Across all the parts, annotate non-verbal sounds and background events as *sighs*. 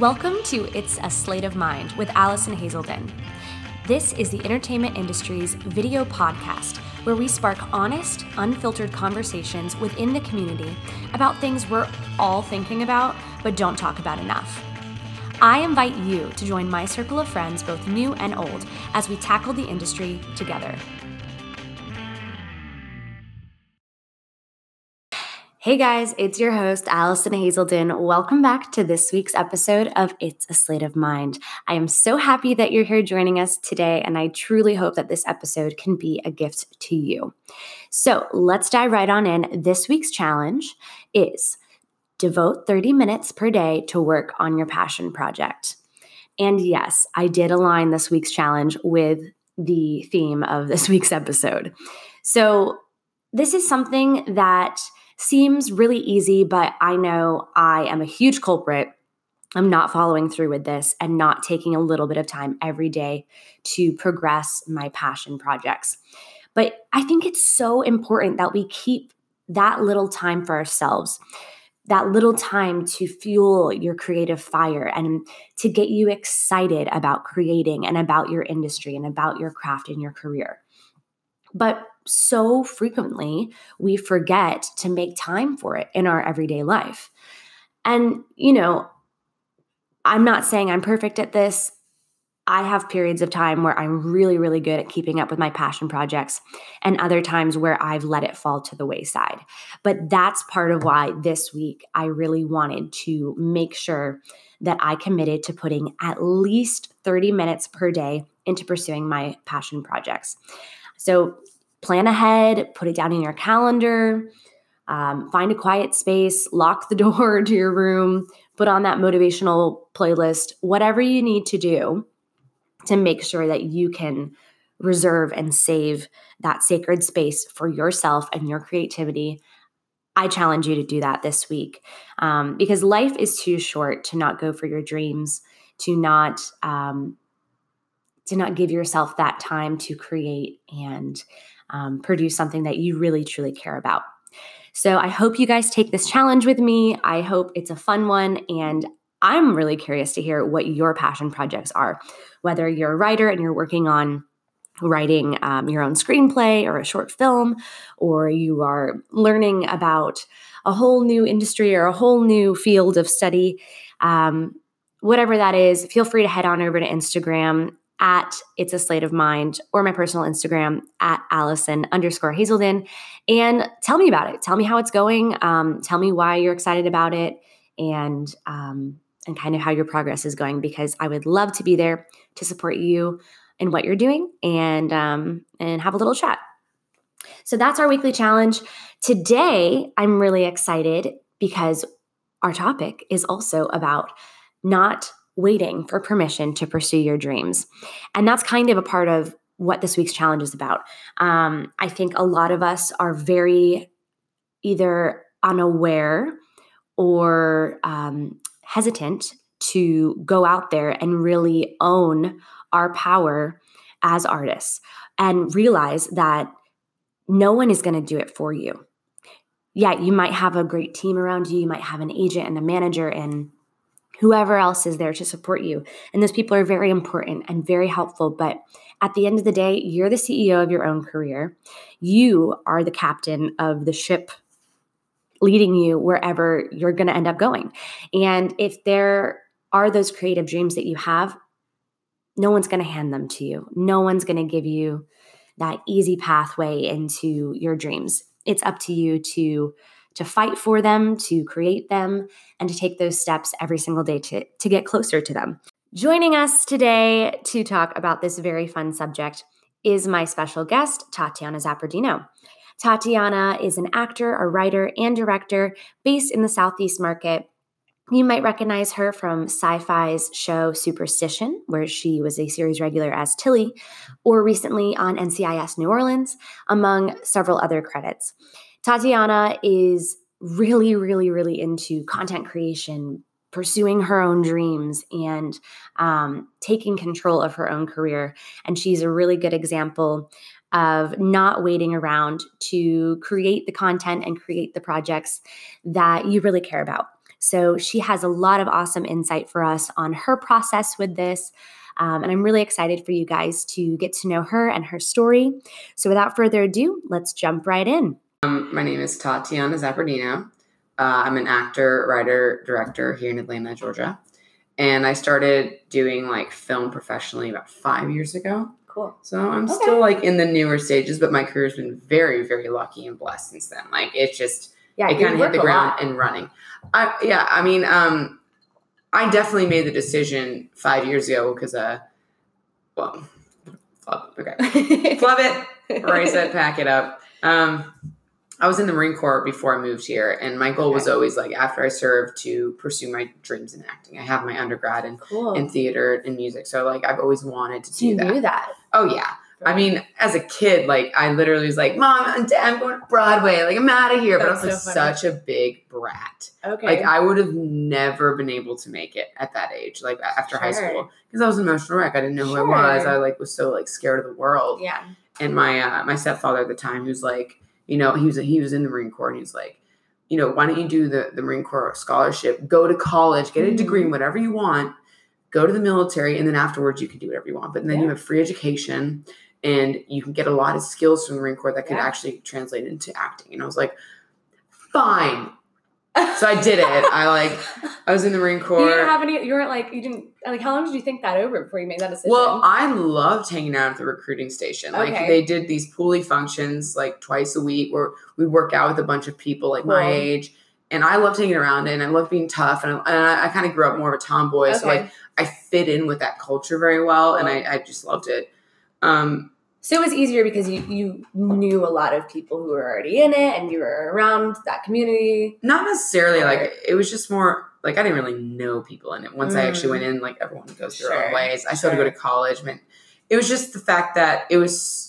Welcome to It's a Slate of Mind with Allison Hazelden. This is the entertainment industry's video podcast where we spark honest, unfiltered conversations within the community about things we're all thinking about but don't talk about enough. I invite you to join my circle of friends, both new and old, as we tackle the industry together. Hey guys, it's your host, Allison Hazelden. Welcome back to this week's episode of It's a Slate of Mind. I am so happy that you're here joining us today, and I truly hope that this episode can be a gift to you. So let's dive right on in. This week's challenge is devote 30 minutes per day to work on your passion project. And yes, I did align this week's challenge with the theme of this *laughs* week's episode. So, this is something that seems really easy, but I know I am a huge culprit. I'm not following through with this and not taking a little bit of time every day to progress my passion projects. But I think it's so important that we keep that little time for ourselves, that little time to fuel your creative fire and to get you excited about creating and about your industry and about your craft and your career. But so frequently we forget to make time for it in our everyday life. And, you know, I'm not saying I'm perfect at this. I have periods of time where I'm really, really good at keeping up with my passion projects, and other times where I've let it fall to the wayside. But that's part of why this week I really wanted to make sure that I committed to putting at least 30 minutes per day into pursuing my passion projects. So plan ahead, put it down in your calendar, um, find a quiet space, lock the *laughs* door to your room, put on that motivational playlist, whatever you need to do to make sure that you can reserve and save that sacred space for yourself and your creativity. I challenge you to do that this week um, because life is too short to not go for your dreams, to not um, to not give yourself that time to create and um, produce something that you really truly care about. So I hope you guys take this challenge with me. I hope it's a fun one. And I'm really curious to hear what your passion projects are, whether you're a writer and you're working on writing um, your own screenplay or a short film, or you are learning about a whole new industry or a whole new field of study. Um, whatever that is, feel free to head on over to Instagram at It's a Slate of Mind or my personal Instagram at Allison underscore Hazelden and tell me about it. Tell me how it's going. Um, tell me why you're excited about it and um, and kind of how your progress is going because I would love to be there to support you in what you're doing and um, and have a little chat. So that's our weekly challenge. Today, I'm really excited because our topic is also about not waiting for permission to pursue your dreams. And that's kind of a part of what this week's challenge is about. Um, I think a lot of us are very either unaware or um, hesitant to go out there and really own our power as artists and realize that no one is going to do it for you. Yeah, you might have a great team around you, you might have an agent and a manager and whoever else is there to support you. And those people are very important and very helpful. But at the end of the day, you're the CEO of your own career. You are the captain of the ship leading you wherever you're going to end up going. And if there are those creative dreams that you have, no one's going to hand them to you. No one's going to give you that easy pathway into your dreams. It's up to you to to fight for them, to create them, and to take those steps every single day to, to get closer to them. Joining us today to talk about this very fun subject is my special guest, Tatiana Zappardino. Tatiana is an actor, a writer, and director based in the Southeast market. You might recognize her from Syfy's show Superstition, where she was a series regular as Tilly, or recently on NCIS New Orleans, among several other credits. Tatiana is really, really, really into content creation, pursuing her own dreams, and um, taking control of her own career. And she's a really good example of not waiting around to create the content and create the projects that you really care about. So she has a lot of awesome insight for us on her process with this. Um, and I'm really excited for you guys to get to know her and her story. So without further ado, let's jump right in. Um, my name is Tatiana Zappardino. Uh, I'm an actor, writer, director here in Atlanta, Georgia. And I started doing like film professionally about five years ago. Cool. So I'm Okay. still like in the newer stages, but my career's been very, very lucky and blessed since then. Like it's just Yeah, it kind of hit the ground lot. and running. I yeah, I mean, um, I definitely made the decision five years ago because uh, well, flub, okay, *laughs* flub it, erase it, pack it up. Um, I was in the Marine Corps before I moved here, and my goal was always like after I served to pursue my dreams in acting. I have my undergrad in, Cool. in theater and music, so like I've always wanted to so you do that. knew that. Oh yeah. I mean, as a kid, like I literally was like, "Mom Dad, I'm going to Broadway. Like I'm out of here." But I was That's like funny. such a big brat. okay. Like I would have never been able to make it at that age, like after high school, because I was an emotional wreck. I didn't know who I was. I like was so like scared of the world. yeah. And my uh, my stepfather at the time, was like, you know, he was he was in the Marine Corps, and he was like, you know, why don't you do the the Marine Corps scholarship? Go to college, get a Mhm. degree in whatever you want. Go to the military, and then afterwards you can do whatever you want. But then you have free education, and you can get a lot of skills from the Marine Corps that could Yeah. actually translate into acting. And I was like, fine. So I did it. I like *laughs* I was in the Marine Corps. You didn't have any. You weren't like you didn't like. How long did you think that over before you made that decision? Well, I loved hanging out at the recruiting station. Like Okay. they did these poolee functions like twice a week where we work out with a bunch of people like my age. And I loved hanging around and I loved being tough. And I, and I, I kind of grew up more of a tomboy. So like I fit in with that culture very well. And I, I just loved it. Um, so it was easier because you you knew a lot of people who were already in it, and you were around that community. not necessarily like it was just more like I didn't really know people in it. Once I actually Mm. went in, like everyone goes their own ways. I still started to go to college, man. It was just the fact that it was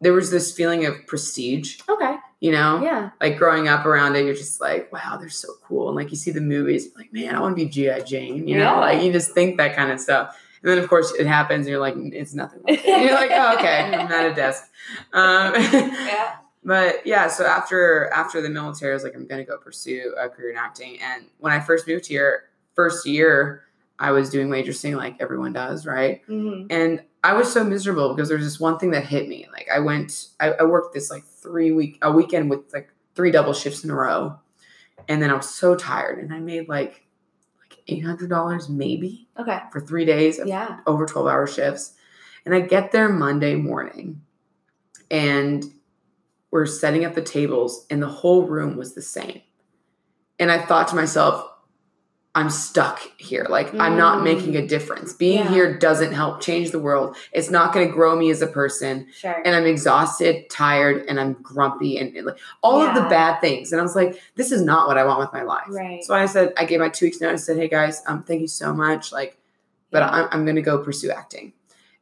there was this feeling of prestige, Okay. you know? Yeah. Like growing up around it, you're just like, wow, they're so cool. And like you see the movies, like, man, I want to be G.I. Jane, you know? Like you just think that kind of stuff. And then of course it happens and you're like, it's nothing like. You're like, oh, okay, *laughs* I'm at a desk. Um, Yeah. *laughs* but yeah, so after after the military, I was like, I'm gonna go pursue a career in acting. And when I first moved here, first year, I was doing waitressing like everyone does, right? hmm And I was so miserable because there was this one thing that hit me. Like I went, I, I worked this like three week a weekend with like three double shifts in a row, and then I was so tired, and I made like eight hundred dollars maybe Okay. for three days of Yeah. over 12 hour shifts. And I get there Monday morning and we're setting up the tables, and the whole room was the same. And I thought to myself, I'm stuck here. Like, I'm not Mm. making a difference. Being Yeah. here doesn't help change the world. It's not going to grow me as a person. Sure. And I'm exhausted, tired, and I'm grumpy, and, and, like all of the bad things. And I was like, this is not what I want with my life. Right. So I said, I gave my two weeks notice. Said, hey guys, um, thank you so much. Like, but Yeah. I'm, I'm going to go pursue acting.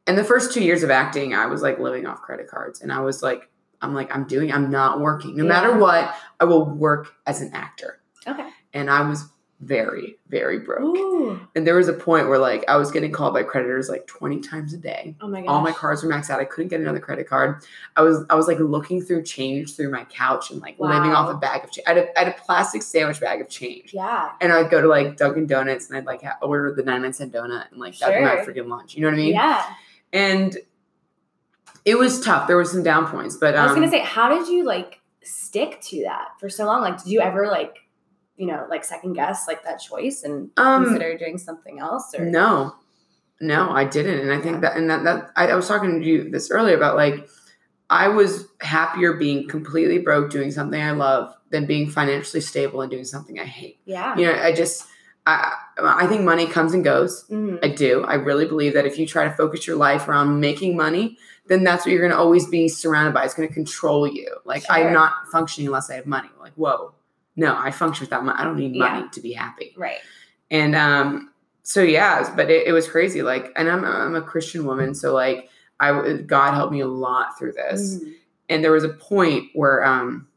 And the first two years of acting, I was like living off credit cards, and I was like, I'm like, I'm doing, I'm not working. No matter what, I will work as an actor. okay. And I was very, very broke. Ooh. And there was a point where like I was getting called by creditors like 20 times a day. Oh my gosh. All my cards were maxed out. I couldn't get another credit card. I was I was like looking through change through my couch and like living off a bag of change. I had a, I had a plastic sandwich bag of change. Yeah. And I'd go to like Dunkin' Donuts and I'd like ha- order the 99 cent donut and like that'd be my Sure. freaking lunch. You know what I mean? yeah. And it was tough. There were some down points, but um, I was gonna say, how did you like stick to that for so long? Like, did you ever like, you know, like second guess like that choice and Um, consider doing something else? Or No, no, I didn't. And I think Yeah. that, and that, that I, I was talking to you this earlier about like, I was happier being completely broke doing something I love than being financially stable and doing something I hate. yeah. You know, I just, I, I think money comes and goes. Mhm. I do. I really believe that if you try to focus your life around making money, then that's what you're going to always be surrounded by. It's going to control you. Like Sure. I'm not functioning unless I have money. Like, whoa, no, I function without money. I don't need money Yeah. to be happy. Right. And um, so yeah, but it, it was crazy. Like, and I'm I'm a Christian woman, so like I God helped me a lot through this. Mhm. And there was a point where um,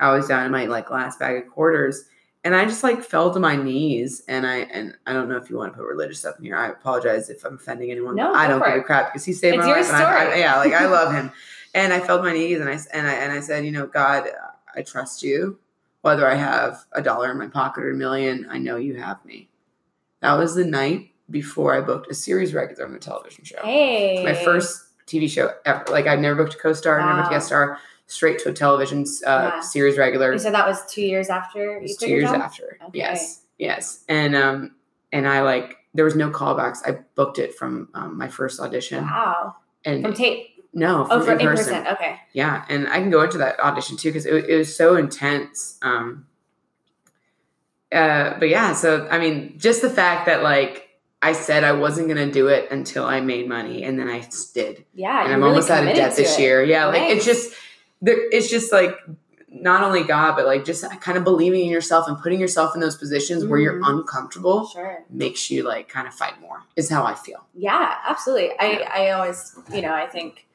I was down in my like last bag of quarters, and I just like fell to my knees. And I and I don't know if you want to put religious stuff in here. I apologize if I'm offending anyone. No, I don't give a crap because he saved It's my life. and I- I- yeah, like I love *laughs* him. And I fell to my knees, and I and I and I said, you know, God, I trust you. Whether I have a dollar in my pocket or a million, I know you have me. That was the night before I booked a series regular on the television show. Hey. My first TV show ever. Like I'd never booked a co-star, never booked a guest star, straight to a television uh, Yeah. series regular. So that was two years after It was two years job? after. Okay. Yes, yes, and um, and I like there was no callbacks. I booked it from um, my first audition, Wow. and From tape. No, Oh, from from in person. Okay. Yeah, and I can go into that audition too because it, it was so intense. Um, uh, but yeah, so I mean, just the fact that like I said I wasn't gonna do it until I made money, and then I did, Yeah. and I'm really almost out of debt this it. year. Yeah, like Nice. it's just there. It's just like not only God, but like just kind of believing in yourself and putting yourself in those positions where you're Mhm. uncomfortable Sure. makes you like kind of fight more. Is how I feel. Yeah, absolutely. I, Yeah. I always, you know, I think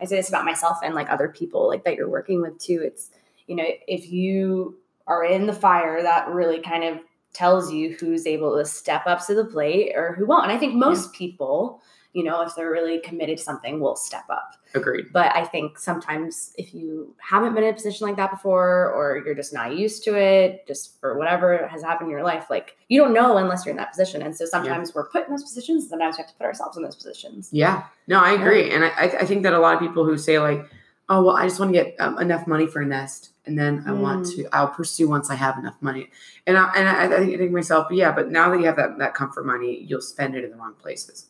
I say this about myself and like other people like that you're working with too. It's, you know, if you are in the fire, that really kind of tells you who's able to step up to the plate or who won't. And I think most people, you know, if they're really committed to something, we'll step up. Agreed. But I think sometimes if you haven't been in a position like that before, or you're just not used to it, just for whatever has happened in your life, like you don't know unless you're in that position. And so sometimes we're put in those positions. Sometimes we have to put ourselves in those positions. Yeah, no, I agree, and I, I think that a lot of people who say like, "Oh, well, I just want to get um, enough money for a nest, and then I want Mm. to, I'll pursue once I have enough money." And I and I, I think I think to myself, yeah, but now that you have that that comfort money, you'll spend it in the wrong places.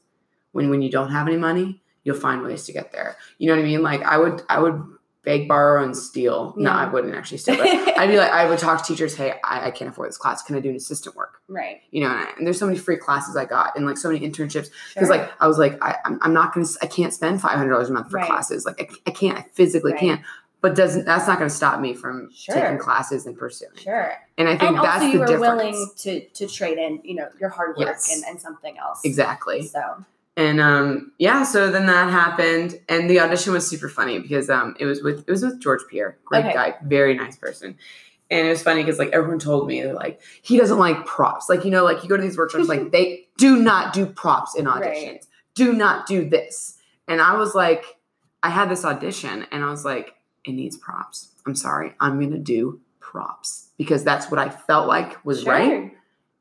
When when you don't have any money, you'll find ways to get there. You know what I mean? Like I would I would beg, borrow, and steal. No, I wouldn't actually steal. But *laughs* I'd be like, I would talk to teachers, "Hey, I, I can't afford this class. Can I do an assistant work?" right. You know, and, I, and there's so many free classes I got, and like so many internships because Sure. like I was like I, I'm, I'm not gonna I can't spend five hundred dollars a month for Right. classes like I, I can't I physically Right. can't but doesn't that's not gonna stop me from Sure. taking classes and pursuing sure. and I think And that's also you the were difference willing to to trade in, you know, your hard work Yes. and, and something else. exactly So and um yeah so then that happened and the audition was super funny because um it was with it was with George Pierre great Okay. guy very nice person and it was funny because like everyone told me they're like he doesn't like props like you know like you go to these workshops like *laughs* they do not do props in auditions Right. do not do this and I was like I had this audition and I was like it needs props I'm sorry I'm gonna do props because that's what I felt like was sure. right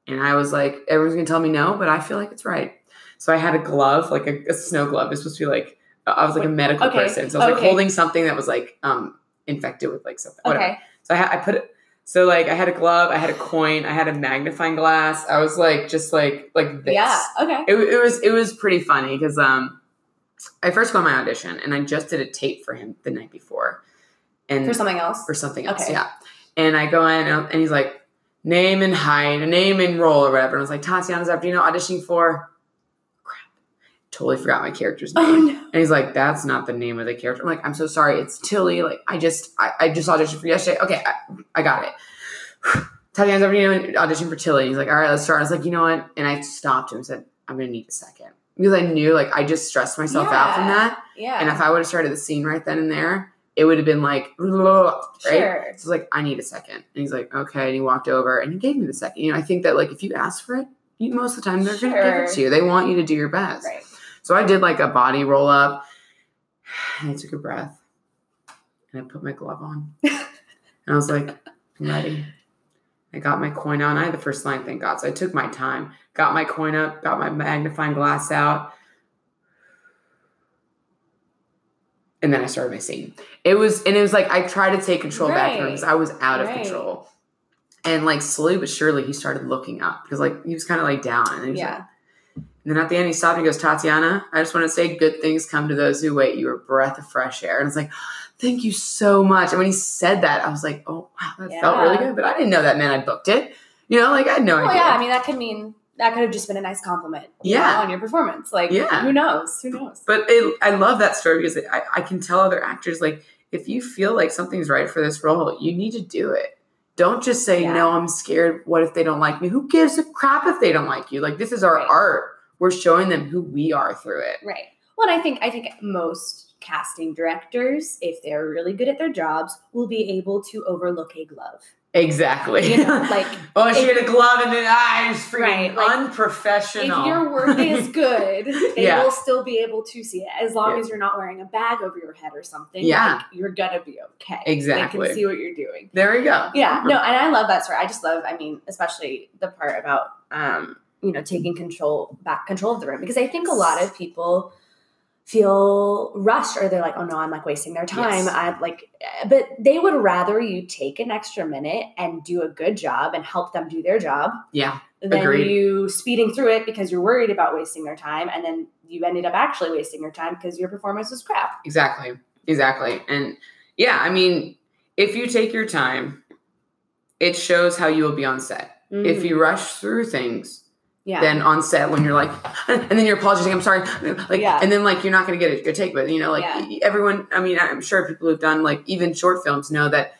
and I was like, everyone's gonna tell me no, but I feel like it's right. So I had a glove, like a, a snow glove. It's supposed to be like I was like a medical Okay. person, so I was like holding something that was like um infected with like something. Whatever. Okay. So I, ha- I put it. So like I had a glove, I had a coin, I had a magnifying glass. I was like just like like this. Yeah. Okay. It, it was it was pretty funny because um I first go on my audition and I just did a tape for him the night before, and For something else. for something else. Okay. Yeah. And I go in and, and he's like, name and height, name and role or whatever. And I was like, Tatiana's up. Do you know auditioning for? Totally forgot my character's oh, name. Oh no. And he's like, that's not the name of the character. I'm like, I'm so sorry. It's Tilly. Like, I just, I, I just auditioned for yesterday. Okay, I, I got it. *sighs* Tatiana's up. You know, audition for Tilly. He's like, all right, let's start. I was like, you know what? And I stopped him and said, I'm going to need a second. Because I knew, like, I just stressed myself out from that. Yeah. And if I would have started the scene right then and there, it would have been like, *laughs* right? Sure. So like, I need a second. And he's like, okay. And he walked over and he gave me the second. You know, I think that like if you ask for it, you, most of the time they're going to give it to you. They want you to do your best. Right. So I did like a body roll up and *sighs* I took a breath and I put my glove on. and I was like, I'm ready. I got my coin. And I had the first line, thank God. So I took my time, got my coin up, got my magnifying glass out. And then I started my scene. It was, and it was like I tried to take control back Right. because I was out of control. And like slowly but surely, he started looking up because like he was kind of like down. And he was like, Yeah. And then at the end, he stopped and he goes, Tatiana, I just want to say good things come to those who wait. You are a breath of fresh air. And it's like, thank you so much. And when he said that, I was like, oh, wow, that felt really good. But I didn't know that meant I booked it. You know, like I had no Well, idea. yeah. I mean, that could mean that could have just been a nice compliment. you Yeah. know, on your performance. Like, Yeah. who knows? Who knows? but it, I love that story because I, I can tell other actors, like, if you feel like something's right for this role, you need to do it. Don't just say, Yeah. no, I'm scared. What if they don't like me? Who gives a crap if they don't like you? Like, this is our Right. art. We're showing them who we are through it. Right. Well, and I think I think most casting directors, if they're really good at their jobs, will be able to overlook a glove. Exactly. You know, *laughs* like oh, she had a glove and then ah, it's freaking Right, like, unprofessional. if your work is *laughs* good, they Yeah. will still be able to see it as long Yeah. as you're not wearing a bag over your head or something. Yeah. like, you're gonna be okay. Exactly. they can see what you're doing. there we go. Yeah, no, *laughs* and I love that story. I just love, I mean, especially the part about um, you know, taking control back control of the room because I think a lot of people feel rushed or they're like, oh no, I'm like wasting their time. Yes. I'd like but they would rather you take an extra minute and do a good job and help them do their job Yeah. than Agreed. you speeding through it because you're worried about wasting their time and then you ended up actually wasting your time because your performance was crap. Exactly. Exactly. And yeah, I mean, if you take your time, it shows how you will be on set. If Mm, you rush through things, yeah. then on set when you're like, *laughs* and then you're apologizing, I'm sorry, like, Yeah. and then like you're not going to get a good take. But you know, like Yeah. everyone, I mean, I'm sure people who've done like even short films know that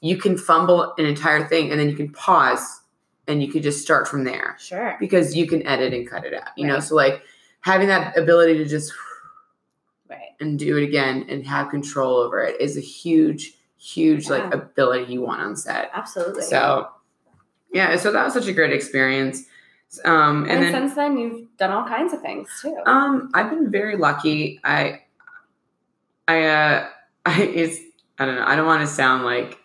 you can fumble an entire thing and then you can pause and you can just start from there sure. because you can edit and cut it out. You know, so like having that ability to just Right. and do it again and have control over it is a huge, huge like ability you want on set. Absolutely. So yeah, so that was such a great experience. Um, and, and then since then you've done all kinds of things too. um, I've been very lucky. I, I, uh, *laughs* I it's I don't know. I don't want to sound like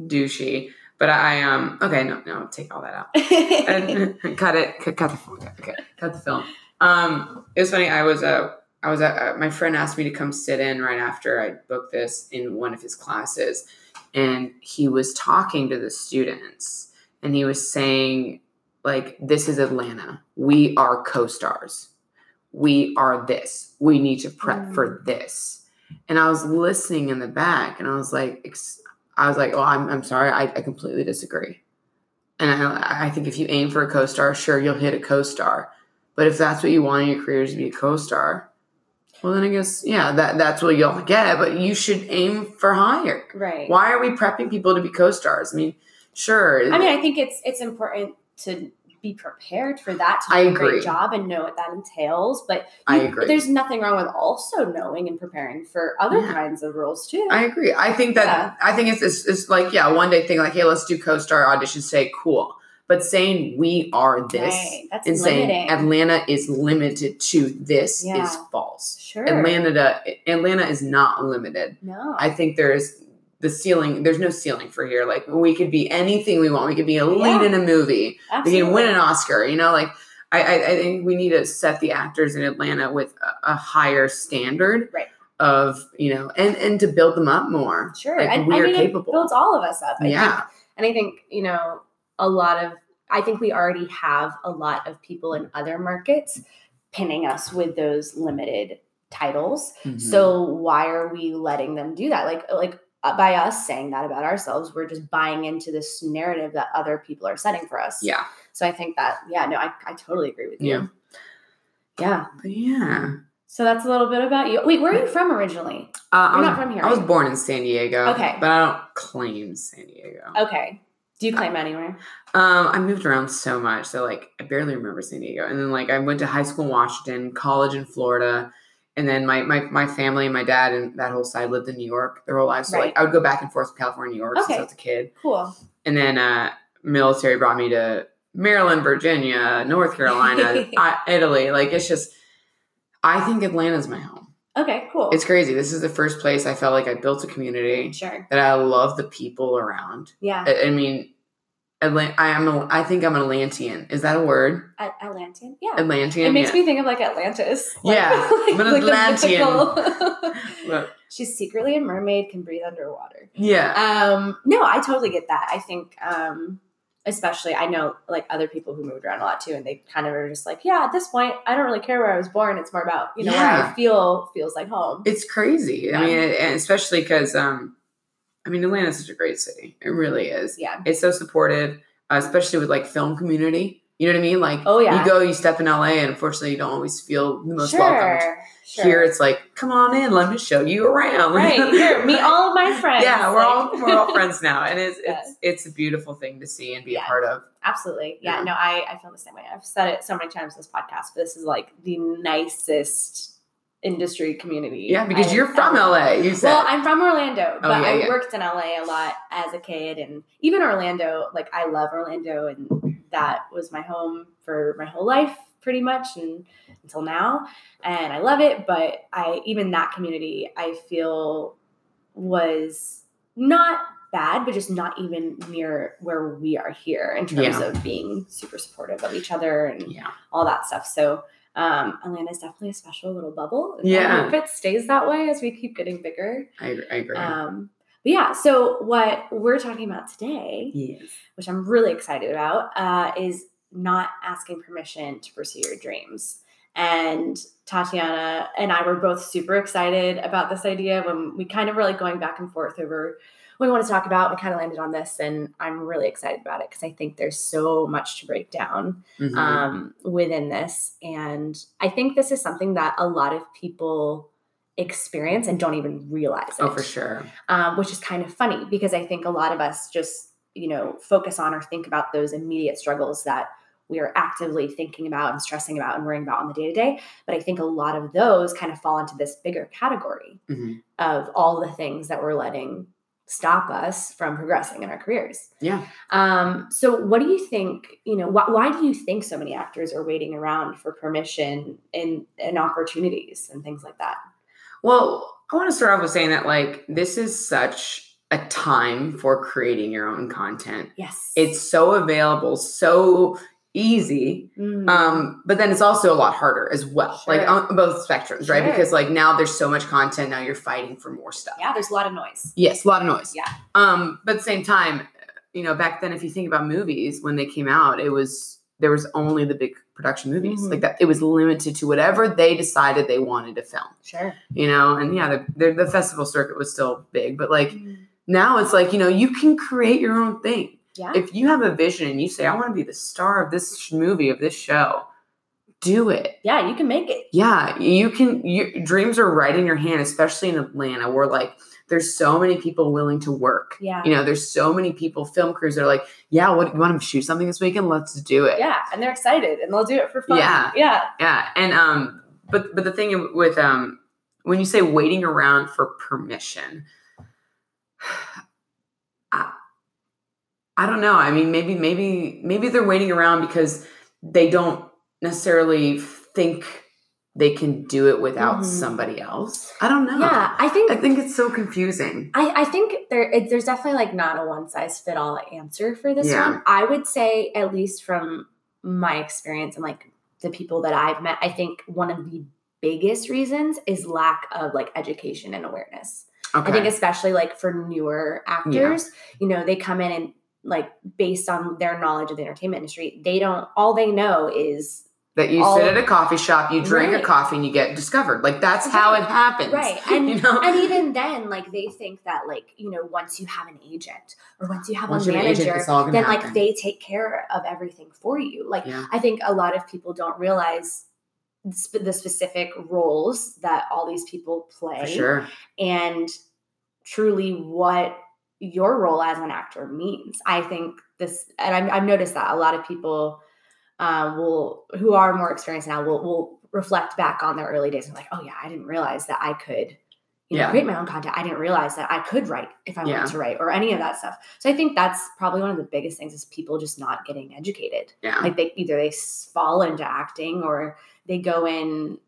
douchey, but I um. Okay, no, no, take all that out. And- *laughs* *laughs* cut it. Cut, cut the film. Okay, cut the film. Um, it was funny. I was uh, I was uh, my friend asked me to come sit in right after I booked this in one of his classes, and he was talking to the students, and he was saying like, "This is Atlanta. We are co-stars. We are this. We need to prep for mm. this." And I was listening in the back, and I was like, ex- I was like, "Oh, I'm I'm sorry. I, I completely disagree." And I, I think if you aim for a co-star, sure, you'll hit a co-star. But if that's what you want in your career is to be a co-star, well, then I guess yeah, that that's what you'll get. But you should aim for higher. right. Why are we prepping people to be co-stars? I mean, sure. I mean, I think it's it's important to be prepared for that to do I a great agree. job and know what that entails. But I you- agree. There's nothing wrong with also knowing and preparing for other Yeah. kinds of roles too. I agree. I think that Yeah. I think it's, it's it's like yeah, one day thing like hey, let's do co-star audition. Say cool, but saying we are this Right. That's and saying. Atlanta is limited to this Yeah. is false. sure. Atlanta Atlanta is not limited. No. I think there's the ceiling. There's no ceiling for here. Like we could be anything we want. We could be a lead Yeah. in a movie. Absolutely. We can win an Oscar. You know, like I, I, I think we need to set the actors in Atlanta with a, a higher standard. Right. Of you know, and and to build them up more. Sure. Like, and we I are mean, capable. it builds all of us up. I yeah. Think, and I think, you know, a lot of, I think we already have a lot of people in other markets pinning us with those limited titles. Mhm. So why are we letting them do that? Like, like by us saying that about ourselves, we're just buying into this narrative that other people are setting for us. yeah. So I think that, yeah, no, I, I totally agree with you. Yeah. But yeah. So that's a little bit about you. Wait, where are you from originally? Uh, You're was, not from here, I was born in San Diego. Okay. But I don't claim San Diego. Okay. Do you claim anywhere? Um, I moved around so much, so like I barely remember San Diego. And then like I went to high school in Washington, college in Florida, and then my my my family, my dad and that whole side lived in New York their whole lives. So Right. like I would go back and forth to California, New York since I was a kid. Cool. And then uh military brought me to Maryland, Virginia, North Carolina, *laughs* Italy. Like it's just I think Atlanta's my home. Okay, cool. It's crazy. This is the first place I felt like I built a community sure. that I love the people around. Yeah. I, I mean, Atlant- I am. A, I think I'm an Atlantean. Is that a word? At Atlantean? Yeah. Atlantean. it makes yeah. me think of like Atlantis. *laughs* Like- Yeah, *laughs* like, but like Atlantean. *laughs* She's secretly a mermaid, can breathe underwater. yeah. Um, no, I totally get that. I think, um, especially, I know like other people who moved around a lot too, and they kind of are just like, yeah, at this point, I don't really care where I was born. It's more about you know where I feel feels like home. it's crazy. Yeah. I mean, especially because, um, I mean, Atlanta's such a great city. It really is. yeah. It's so supportive, uh, especially with like film community. You know what I mean? Like, Oh yeah. you go, you step in LA, and unfortunately, you don't always feel the most sure. welcome. Sure. Here, it's like, come on in, let me show you around. right here, meet all of my *laughs* friends. yeah, we're all we're all *laughs* friends now, and it's it's it's a beautiful thing to see and be Yeah. a part of. Absolutely. Yeah, Yeah. no, I, I feel the same way. I've said it so many times in this podcast, but this is like the nicest industry community. Yeah, because I- you're from I- LA. You said. Well, I'm from Orlando, oh, but yeah, I yeah. worked in LA a lot as a kid, and even Orlando. Like I love Orlando, and that was my home for my whole life, pretty much, and until now. And I love it, but I even that community I feel was not bad, but just not even near where we are here in terms Yeah. of being super supportive of each other and yeah. all that stuff. So um, Atlanta is definitely a special little bubble. Yeah. I hope it stays that way as we keep getting bigger. I, agree- I agree. Um, but yeah, so what we're talking about today, yes. which I'm really excited about, uh, is not asking permission to pursue your dreams. And Tatiana and I were both super excited about this idea when we kind of were like going back and forth over we want to talk about. We kind of landed on this, and I'm really excited about it because I think there's so much to break down Mhm. um, within this. And I think this is something that a lot of people experience and don't even realize it oh, for sure. um, which is kind of funny because I think a lot of us just, you know, focus on or think about those immediate struggles that we are actively thinking about and stressing about and worrying about on the day to day. But I think a lot of those kind of fall into this bigger category Mhm. of all the things that we're letting stop us from progressing in our careers. Yeah. Um, so what do you think, you know, wh- why do you think so many actors are waiting around for permission and, and opportunities and things like that? Well, I want to start off with saying that like this is such a time for creating your own content. Yes. It's so available, so easy. Mm. Um, but then it's also a lot harder as well, like on both spectrums, right? Because like now there's so much content, now you're fighting for more stuff. yeah, there's a lot of noise. Yes, a lot of noise. Yeah. Um, but at the same time, you know, back then, if you think about movies when they came out, it was there was only the big production movies Mhm. like that. It was limited to whatever they decided they wanted to film. Sure. You know, and yeah, the the, the festival circuit was still big, but like now it's like you know you can create your own thing. Yeah. If you have a vision and you say, "I want to be the star of this sh- movie of this show," do it. yeah, you can make it. Yeah, you can. Your dreams are right in your hand, especially in Atlanta, where like there's so many people willing to work. Yeah. You know, there's so many people, film crews that are like, yeah, what you want to shoot something this weekend? Let's do it. Yeah, and they're excited and they'll do it for fun. Yeah. Yeah. Yeah. And um, but but the thing with um when you say waiting around for permission, I don't know. I mean, maybe maybe maybe they're waiting around because they don't necessarily think they can do it without Mhm. somebody else. I don't know. Yeah. I think I think it's so confusing. I, I think there it, there's definitely like not a one size fit all answer for this Yeah. one. I would say at least from my experience and like the people that I've met, I think one of the biggest reasons is lack of like education and awareness. Okay. I think especially like for newer actors, you know, they come in and like based on their knowledge of the entertainment industry, they don't all they know is that you all- sit at a coffee shop, you drink Right. a coffee, and you get discovered. Like that's how it happens. right. *laughs* And you know? and even then, like they think that like, you know, once you have an agent or once you have Once a agent, manager, gonna then happen. like they take care of everything for you. Like Yeah. I think a lot of people don't realize the specific roles that all these people play For sure. and truly what your role as an actor means. I think this, and I've, I've noticed that a lot of people uh, will, who are more experienced now, will will reflect back on their early days and like, oh yeah, I didn't realize that I could. You know, Yeah. create my own content. I didn't realize that I could write if I Yeah. wanted to write or any of that stuff. So I think that's probably one of the biggest things is people just not getting educated Yeah. like they either they fall into acting or they go in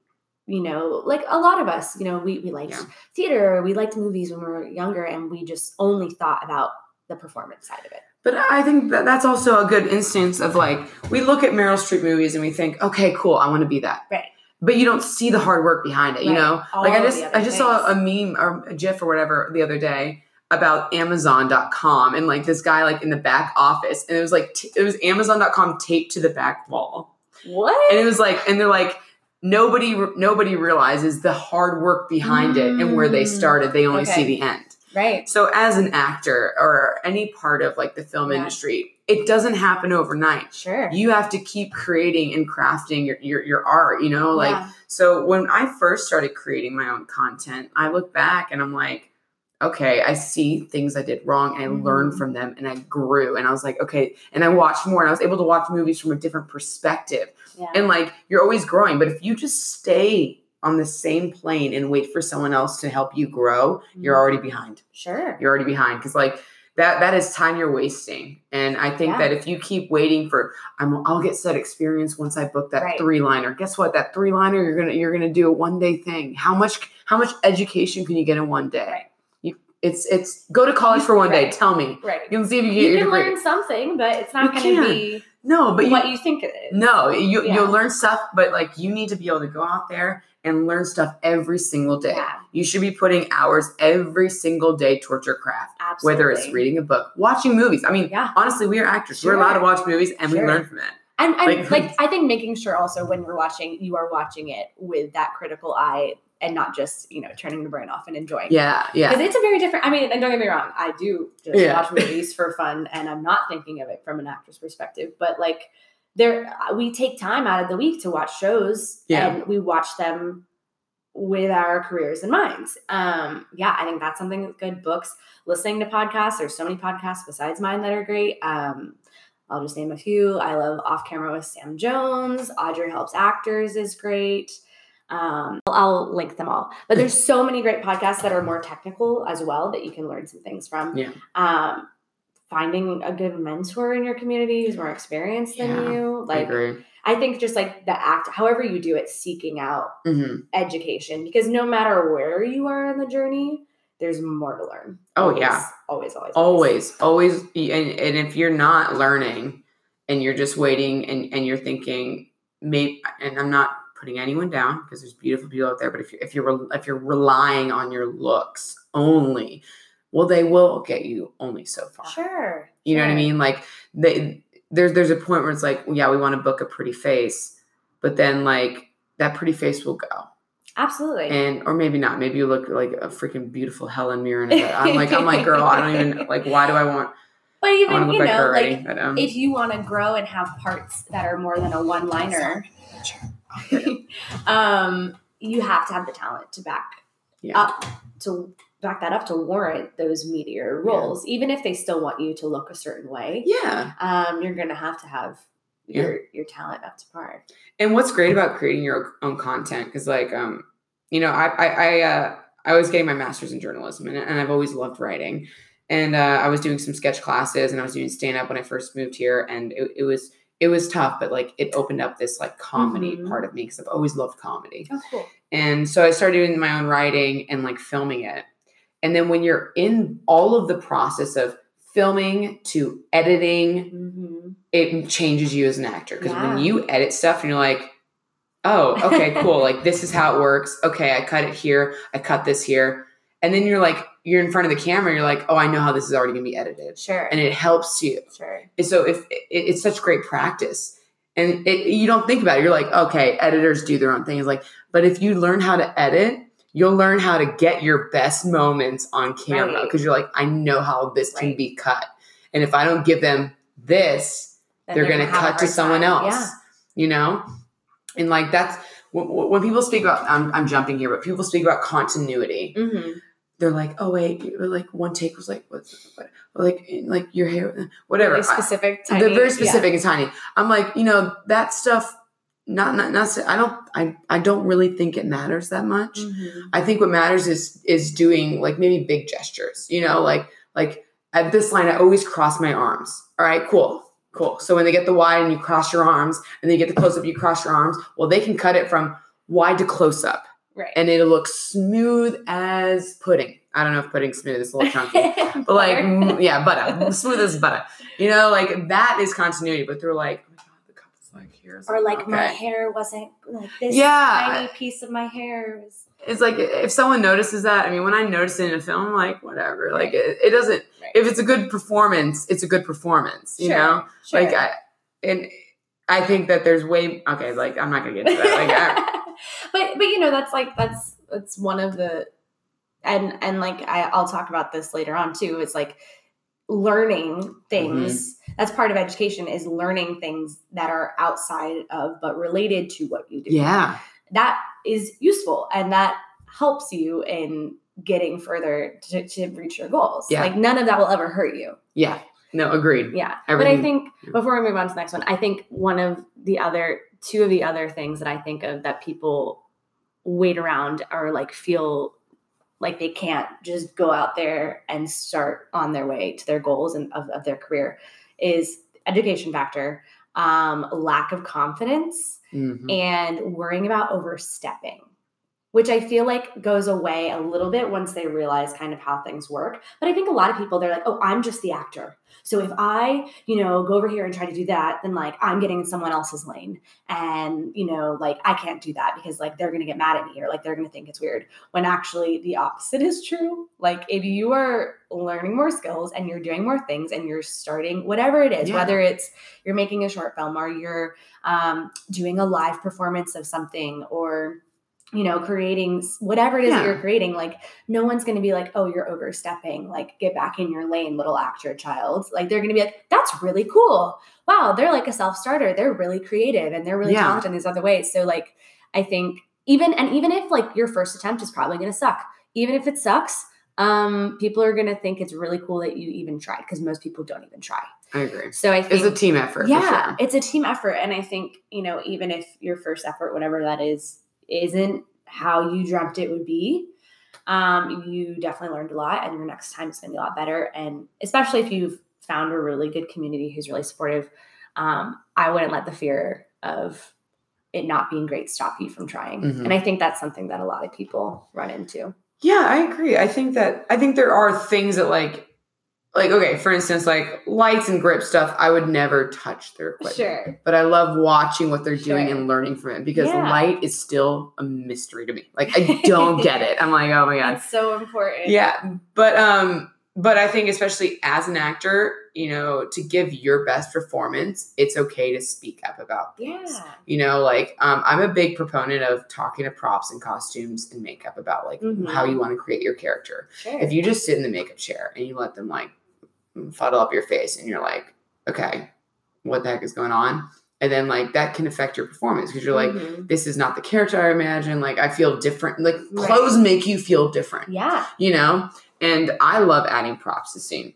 you know like a lot of us you know we, we liked Yeah. theater we liked movies when we were younger and we just only thought about the performance side of it But I think that that's also a good instance of like we look at Meryl Streep movies and we think, okay, cool, I want to be that. Right. But you don't see the hard work behind it, you know. All like I just I just saw a meme or a GIF or whatever the other day about Amazon.com and like this guy like in the back office and it was like t- it was Amazon.com taped to the back wall what and it was like and they're like nobody nobody realizes the hard work behind it and where they Mm. started they only Okay. see the end right so as an actor or any part of like the film Yeah. industry it doesn't happen overnight sure you have to keep creating and crafting your, your, your art you know like Yeah. so when i first started creating my own content i look back and i'm like okay i see things i did wrong and i learned Mhm. from them and i grew and i was like okay and i watched more and i was able to watch movies from a different perspective yeah and like you're always growing but if you just stay on the same plane and wait for someone else to help you grow, you're Mhm. already behind. Sure. You're already behind because like that that is time you're wasting. And I think Yeah. that if you keep waiting for I'm I'll get set experience once I book that Right. three liner. Guess what? That three liner you're gonna you're gonna do a one day thing. How much how much education can you get in one day? Right. You it's it's go to college for one day. Tell me. Right. You can see if you get You your can degree. learn something, but it's not going to be no, but what you think it is. no, you Yeah. you'll learn stuff, but like you need to be able to go out there and learn stuff every single day. Yeah, You should be putting hours every single day towards your craft, absolutely. whether it's reading a book, watching movies. I mean, Yeah. honestly, we are actors. We're allowed to watch movies and we learn from it. And, and Like- like, *laughs* I think making sure also when you're watching, you are watching it with that critical eye and not just you know turning the brain off and enjoying. Yeah, yeah. Because it's a very different. I mean, and don't get me wrong, I do just Yeah. watch movies for fun, and I'm not thinking of it from an actor's perspective. But like, there, we take time out of the week to watch shows, Yeah. and we watch them with our careers in mind. Um, yeah, I think that's something that's good. Books, listening to podcasts. There's so many podcasts besides mine that are great. Um, I'll just name a few. I love Off Camera with Sam Jones. Audrey Helps Actors is great. Um, I'll, I'll link them all. But there's so many great podcasts that are more technical as well that you can learn some things from. Yeah. Um, finding a good mentor in your community who's more experienced than Yeah, you. I Like agree. I think just like the act, however you do it, seeking out hmm education because no matter where you are in the journey, there's more to learn. Oh, Always, yeah. always, always, Always, always. And, and if you're not learning and you're just waiting and, and you're thinking, maybe, and I'm not putting anyone down because there's beautiful people out there, but if you're, if you're, if you're relying on your looks only, well, they will get you only so far. Sure. You know what I mean? Like they there's there's a point where it's like, yeah, we want to book a pretty face, but then like that pretty face will go. Absolutely. And or maybe not. Maybe you look like a freaking beautiful Helen Mirren. I'm like, I'm like, girl, I don't even *laughs* like why do I want but even you know, like but, um, if you want to grow and have parts that are more than a one liner, *laughs* um, you have to have the talent to back Yeah. up to back that up to warrant those meteor roles, even if they still want you to look a certain way. yeah. Um, you're gonna have to have Yeah. your your talent up to par. And what's great about creating your own content, because like um, you know, I I I, uh, I was getting my master's in journalism, and, and I've always loved writing. And uh, I was doing some sketch classes, and I was doing stand up when I first moved here, and it, it was it was tough, but like it opened up this like comedy Mhm. part of me because I've always loved comedy. Oh, cool. And so I started doing my own writing and like filming it. And then when you're in all of the process of filming to editing, hmm it changes you as an actor because when you edit stuff and you're like oh okay cool like this is how it works okay i cut it here i cut this here and then you're like you're in front of the camera you're like oh i know how this is already going to be edited Sure. and it helps you sure. and so if it, it's such great practice and it, you don't think about it you're like okay editors do their own thing it's like but if you learn how to edit you'll learn how to get your best moments on camera Right. because you're like i know how this can be cut and if i don't give them this Then they're going to cut to someone time. else Yeah. you know and like that's when, when people speak about I'm, I'm jumping here but people speak about continuity hmm they're like oh wait like one take was like what's what like like your hair whatever Very specific. they're tiny- very yeah. specific and tiny i'm like you know that stuff not not not i don't i i don't really think it matters that much Mhm. I think what matters is is doing like maybe big gestures, you know, like like at this line I always cross my arms. All right, cool. Cool. So when they get the wide and you cross your arms and then you get the close up, you cross your arms. Well, they can cut it from wide to close up Right. and it'll look smooth as pudding. I don't know if pudding's smooth, it's a little chunky. *laughs* But like, mm, yeah, butter, smooth as butter. You know, like that is continuity. But they're like, oh my god, the cup is like here. Or like my hair wasn't like this Yeah. tiny piece of my hair was it's like if someone notices that i mean when i notice it in a film I'm like whatever like Right. it, it doesn't Right. if it's a good performance it's a good performance you Sure, know sure. like I, and i think that there's way okay like i'm not gonna get into that like *laughs* but but you know that's like that's that's one of the and and like I, I'll talk about this later on too. It's like learning things. Mm-hmm. That's part of education is learning things that are outside of but related to what you do. yeah That is useful and that helps you in getting further to, to reach your goals. Yeah. Like none of that will ever hurt you. yeah no agreed Yeah. But I Everything- think before we move on to the next one, I think one of the other two of the other things that I think of that people wait around or like feel like they can't just go out there and start on their way to their goals and of, of their career is education factor um, lack of confidence Mhm. and worrying about overstepping which i feel like goes away a little bit once they realize kind of how things work. But i think a lot of people they're like oh i'm just the actor. So if i you know go over here and try to do that then like i'm getting in someone else's lane. And you know like i can't do that because like they're going to get mad at me or like they're going to think it's weird. When actually the opposite is true. Like if you are learning more skills and you're doing more things and you're starting whatever it is Yeah. whether it's you're making a short film or you're um, doing a live performance of something or you know creating whatever it is that you're creating like no one's going to be like oh you're overstepping like get back in your lane little actor child like they're going to be like that's really cool wow they're like a self-starter they're really creative and they're really Yeah. talented in these other ways so like i think even and even if like your first attempt is probably going to suck even if it sucks um people are going to think it's really cool that you even tried because most people don't even try I agree. so i think It's a team effort. yeah sure. it's a team effort and i think you know even if your first effort whatever that is isn't how you dreamt it would be um, you definitely learned a lot and your next time is going to be a lot better and especially if you've found a really good community who's really supportive um, i wouldn't let the fear of it not being great stop you from trying Mhm. and i think that's something that a lot of people run into Yeah, I agree. I think that I think there are things that like like okay, for instance, like lights and grip stuff, I would never touch their equipment. sure But I love watching what they're doing and learning from it because Yeah. light is still a mystery to me. Like I don't get it. I'm like, oh my god. that's so important Yeah, but um, but I think especially as an actor, you know, to give your best performance, it's okay to speak up about things. yeah You know, like um, I'm a big proponent of talking to props and costumes and makeup about like Mhm. how you want to create your character. sure If you just sit in the makeup chair and you let them like fuddle up your face and you're like, okay, what the heck is going on? And then like that can affect your performance because you're like, Mhm. this is not the character I imagine. Like I feel different. Like Right. clothes make you feel different yeah you know? And I love adding props to scene.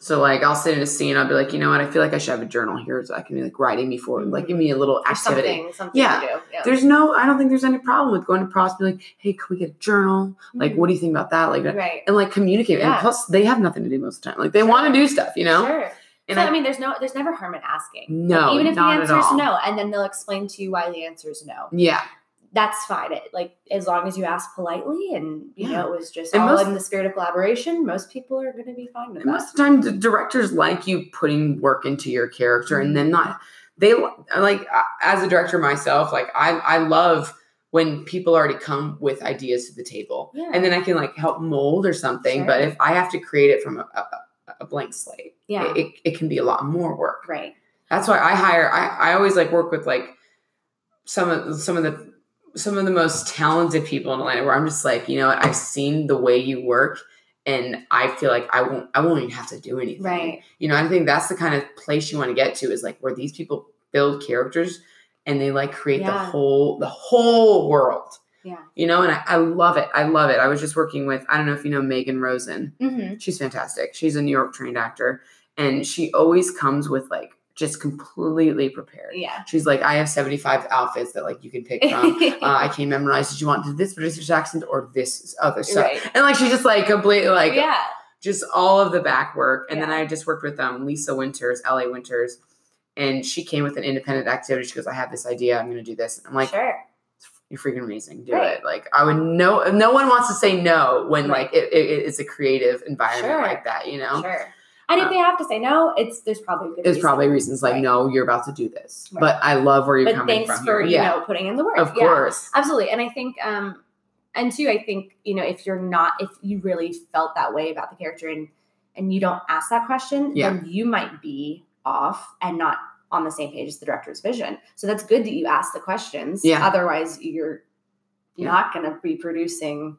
So like I'll sit in a scene, I'll be like, you know what, I feel like I should have a journal here so I can be like writing me forward, like give me a little activity. something something Yeah. To do yeah There's no, I don't think there's any problem with going to props and be like, hey, can we get a journal? Like, Mhm. what do you think about that? Like, right and like communicate. Yeah. And plus, they have nothing to do most of the time. Like, they Sure. want to do stuff, you know? Sure. And so, I, I, mean, there's no, there's never harm in asking. No, even if the answer is no, and then they'll explain to you why the answer is no. yeah, That's fine. It, like as long as you ask politely, and you Yeah. know it was just And all most- in the spirit of collaboration. Most people are going to be fine with And that. most of the time, the directors like you putting work into your character, and then not they like uh, as a director myself. Like I, I love when people already come with ideas to the table, Yeah. and then I can like help mold or something. Sure. But if I have to create it from a, a, a blank slate, Yeah. it, it, it can be a lot more work. Right. That's why I hire. I, I always like work with like some of some of the some of the most talented people in Atlanta. Where I'm just like, you know, what, I've seen the way you work, and I feel like I won't. I won't even have to do anything. Right. You know, I think that's the kind of place you want to get to is like where these people build characters and they like create the whole the whole world. Yeah. You know, and I, I love it. I love it. I was just working with I don't know if you know Megan Rosen Mm-hmm. she's fantastic. She's a New York trained actor, and she always comes with like just completely prepared. Yeah. She's like, I have 75 outfits that like you can pick from. *laughs* uh, I can memorize. Did you want to do this British accent or this other stuff? right. And like she just like completely like yeah. just all of the back work. And then I just worked with um Lisa Winters, LA Winters, and she came with an independent activity. She goes, I have this idea. I'm going to do this. I'm like, sure. you're freaking amazing. Do Right. it. Like I would no no one wants to say no when Right. like it, it, it's a creative environment Sure. like that, you know? Sure. And if they have to say no, it's there's probably a good. There's reason. probably reasons like, Right. no, you're about to do this. Right. But I love where you're But coming thanks from. for here. you yeah, know putting in the work. of Yeah. course. absolutely and i think um and two i think you know if you're not if you really felt that way about the character and and you don't ask that question Yeah. then you might be off and not on the same page as the director's vision so that's good that you ask the questions Yeah. otherwise you're not going to be producing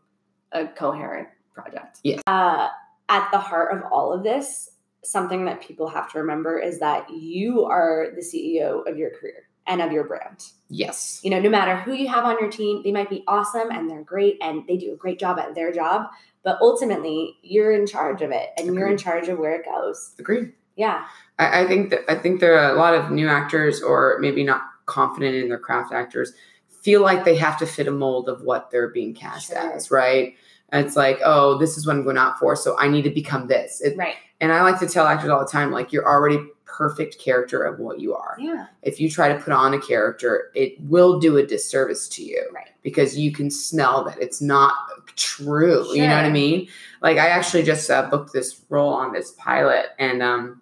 a coherent project Yes. uh, at the heart of all of this something that people have to remember is that you are the ceo of your career and of your brand Yes. you know, no matter who you have on your team, they might be awesome and they're great and they do a great job at their job, but ultimately you're in charge of it and you're in charge of where it goes. Agree. Yeah. I, I think that I think there are a lot of new actors or maybe not confident in their craft actors feel like they have to fit a mold of what they're being cast Sure. as, right? And it's like, oh, this is what I'm going out for, so I need to become this. It, Right. And I like to tell actors all the time, like, you're already perfect character of what you are. Yeah. If you try to put on a character, it will do a disservice to you Right. because you can smell that it's not true. You know what I mean? Like, I actually just uh, booked this role on this pilot, and um,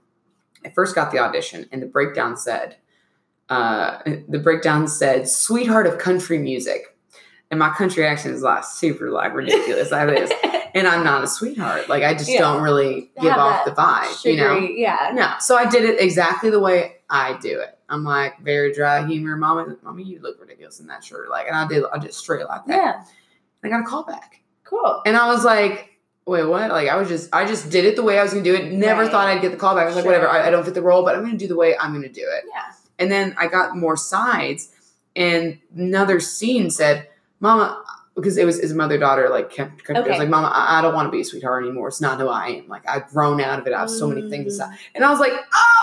I first got the audition, and the breakdown said, uh, the breakdown said, "Sweetheart of country music," and my country accent is like super like ridiculous. I is, *laughs* and I'm not a sweetheart. Like I just Yeah. don't really give Have off the vibe, you know. Yeah. No, so I did it exactly the way I do it. I'm like very dry humor, mama. Mama, you look ridiculous in that shirt. Like, and I did, I just straight like that. Yeah. And I got a call back, Cool. and I was like, wait, what? Like, I was just, I just did it the way I was gonna do it. Never Right. thought I'd get the call back. I was like, whatever. I, I don't fit the role, but I'm gonna do the way I'm gonna do it. Yeah. And then I got more sides, and another scene said, "Mama," because it was his mother daughter. Like, kept, kept- it was like, "Mama, I, I don't want to be a sweetheart anymore. It's not who I am. Like, I've grown out of it. I have so many things to say." Mm. And I was like,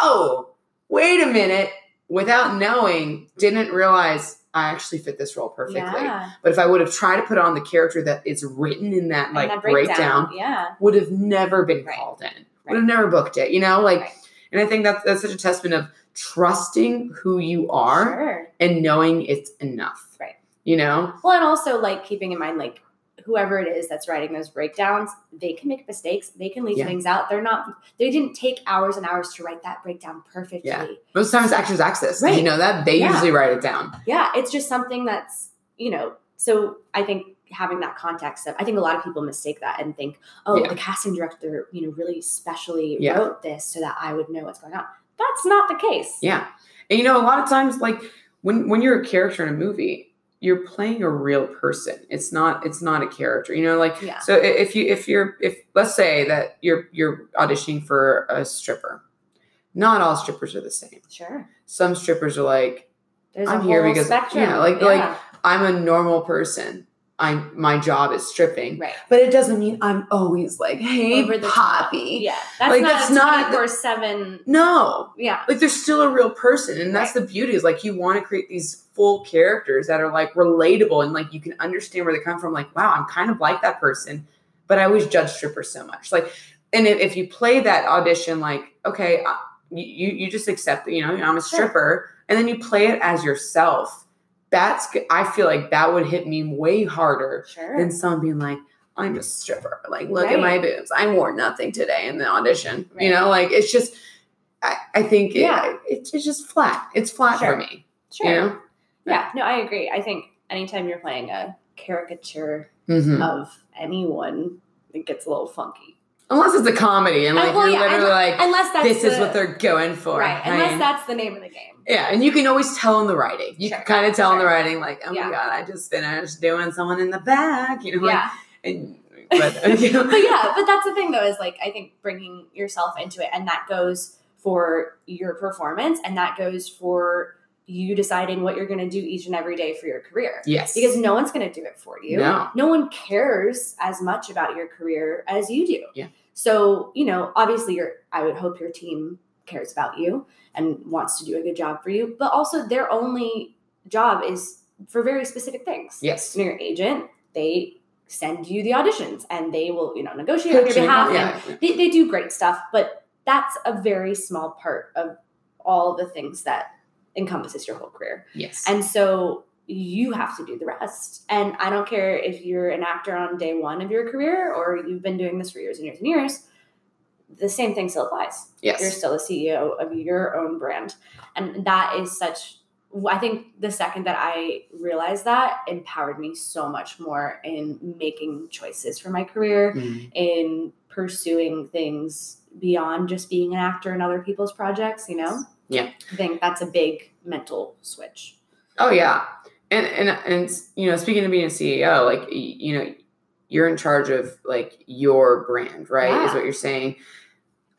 "Oh, wait a minute!" Without knowing, didn't realize I actually fit this role perfectly. Yeah. But if I would have tried to put on the character that is written in that like that breakdown, Yeah. would have never been Right. called in. Right. Would have never booked it. You know, like, Right. and I think that's that's such a testament of trusting who you are Sure. and knowing it's enough. Right. You know? Well, and also like keeping in mind, like whoever it is that's writing those breakdowns, they can make mistakes. They can leave Yeah. things out. They're not. They didn't take hours and hours to write that breakdown perfectly. Yeah. Most times actors access. Right. You know that? They Yeah. usually write it down. Yeah, it's just something that's you know. So I think having that context of, I think a lot of people mistake that and think, oh, Yeah. the casting director, you know, really specially wrote this so that I would know what's going on. That's not the case. Yeah. And you know, a lot of times like when when you're a character in a movie, you're playing a real person. It's not it's not a character. You know, like Yeah. so if you if you're if let's say that you're you're auditioning for a stripper. Not all strippers are the same. Sure. Some strippers are like, There's I'm here because- spectrum. yeah, like- like- I'm a normal person. I'm my job is stripping. right. But it doesn't mean I'm always like, hey, Over the top. Yeah, that's Like, not that's not- four seven. No. Yeah, Like there's still a real person. And that's the beauty is like you want to create these full characters that are like relatable and like you can understand where they come from. Like, wow, I'm kind of like that person. But I always judge strippers so much. Like, and if, if you play that audition, like, okay, uh, you, you just accept that, you know, I'm a Sure. stripper, and then you play it as yourself. That's, I feel like that would hit me way harder sure. than someone being like, I'm a stripper. Like, look at my boobs. I wore nothing today in the audition. Right. You know, like it's just, I, I think Yeah. it, it's, it's just flat. It's flat Sure. for me. sure. You know? Yeah, no, I agree. I think anytime you're playing a caricature Mhm. of anyone, it gets a little funky. Unless it's a comedy and Uh, like well, you're yeah, literally like, Unless that's this is what they're going for. right. I Unless mean, that's the name of the game. yeah, and you can always tell in the writing. You Sure. can kind of tell in the writing, like, oh Yeah. my god, I just finished doing someone in the back. You know, like, Yeah, and, but, *laughs* you know, but yeah, but that's the thing though is like I think bringing yourself into it, and that goes for your performance, and that goes for you deciding what you're going to do each and every day for your career. yes, Because no one's going to do it for you. No. no one cares as much about your career as you do. Yeah. So, you know, obviously your I would hope your team cares about you and wants to do a good job for you, but also their only job is for very specific things. yes, So your agent, they send you the auditions and they will, you know, negotiate on your behalf. and. They, they do great stuff, but that's a very small part of all the things that encompasses your whole career. yes, And so you have to do the rest. And I don't care if you're an actor on day one of your career or you've been doing this for years and years and years, the same thing still applies. yes, You're still the CEO of your own brand. And that is such, I think the second that I realized that empowered me so much more in making choices for my career, Mhm. in pursuing things beyond just being an actor in other people's projects, you know? Yeah. I think that's a big mental switch. Oh yeah, and and and you know, speaking of being a CEO, like you know, you're in charge of like your brand, right? Is what you're saying.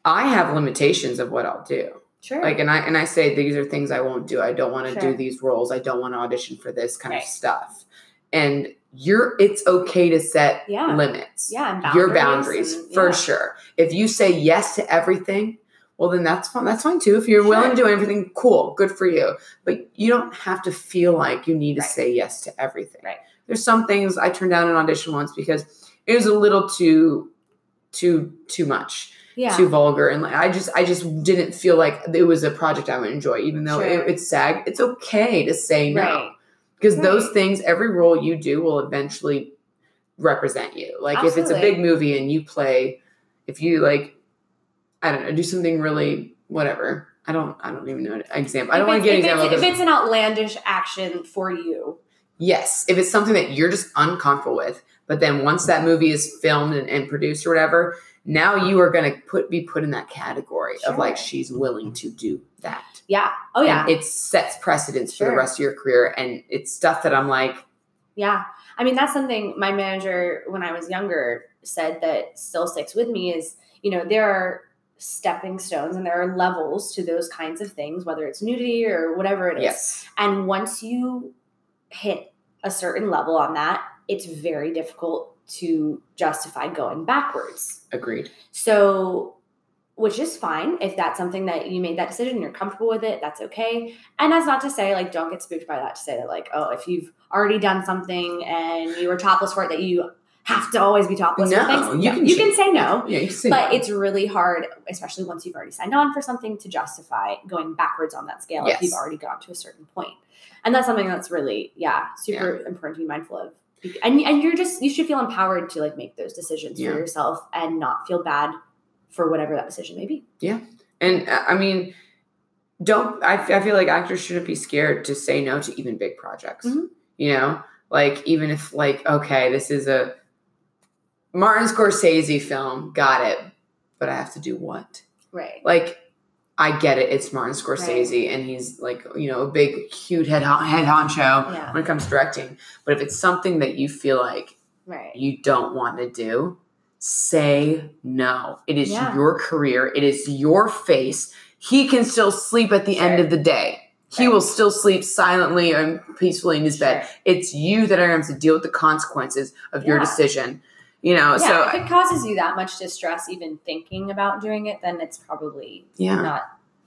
I have limitations of what I'll do. Sure. Like, and I and I say these are things I won't do. I don't want to Sure. do these roles. I don't want to audition for this kind Right. of stuff. And you're, it's okay to set Yeah. limits. yeah, and your boundaries boundaries and- for yeah. sure. If you say yes to everything, well then that's fine. That's fine too. If you're willing to do everything, cool, good for you. But you don't have to feel like you need to Right. say yes to everything. Right. There's some things I turned down an audition once because it was a little too too too much Yeah. too vulgar and like i just i just didn't feel like it was a project i would enjoy even though Sure. it, it's sag it's okay to say no Right. because those things every role you do will eventually represent you like if it's a big movie and you play if you like i don't know do something really whatever i don't i don't even know an example i don't want to get an if example it's, if it's an outlandish action for you. Yes, if it's something that you're just uncomfortable with, but then once that movie is filmed and, and produced or whatever, now you are going to put be put in that category of like she's willing to do that. Yeah. Oh yeah. And it sets precedence for the rest of your career, and it's stuff that I'm like, Yeah. I mean, that's something my manager, when I was younger, said that still sticks with me is, you know, there are stepping stones and there are levels to those kinds of things, whether it's nudity or whatever it is. yes, And once you hit a certain level on that, it's very difficult to justify going backwards. agreed. So, which is fine if that's something that you made that decision, you're comfortable with it, that's okay. And that's not to say, like, don't get spooked by that to say that, like, oh, if you've already done something and you were topless for it, that you have to always be topless No, you can you can say no. Yeah, you can say But no. it's really hard, especially once you've already signed on for something, to justify going backwards on that scale if you've already got to a certain point. And that's something that's really, yeah, super important to be mindful of. And, and you're just, you should feel empowered to like make those decisions Yeah. for yourself and not feel bad for whatever that decision may be. Yeah, and uh, I mean, don't I, I feel like actors shouldn't be scared to say no to even big projects. Mhm. You know, like even if like okay, this is a Martin Scorsese film, got it, but I have to do what? Right. Like I get it, it's Martin Scorsese, and he's like you know a big, cute head head honcho Yeah. when it comes to directing. But if it's something that you feel like Right. you don't want to do, say no. It is Yeah. your career, it is your face. He can still sleep at the end of the day. He Right. will still sleep silently and peacefully in his bed. It's you that are going to deal with the consequences of your decision. You know, Yeah, so if it causes you that much distress even thinking about doing it, then it's probably yeah. not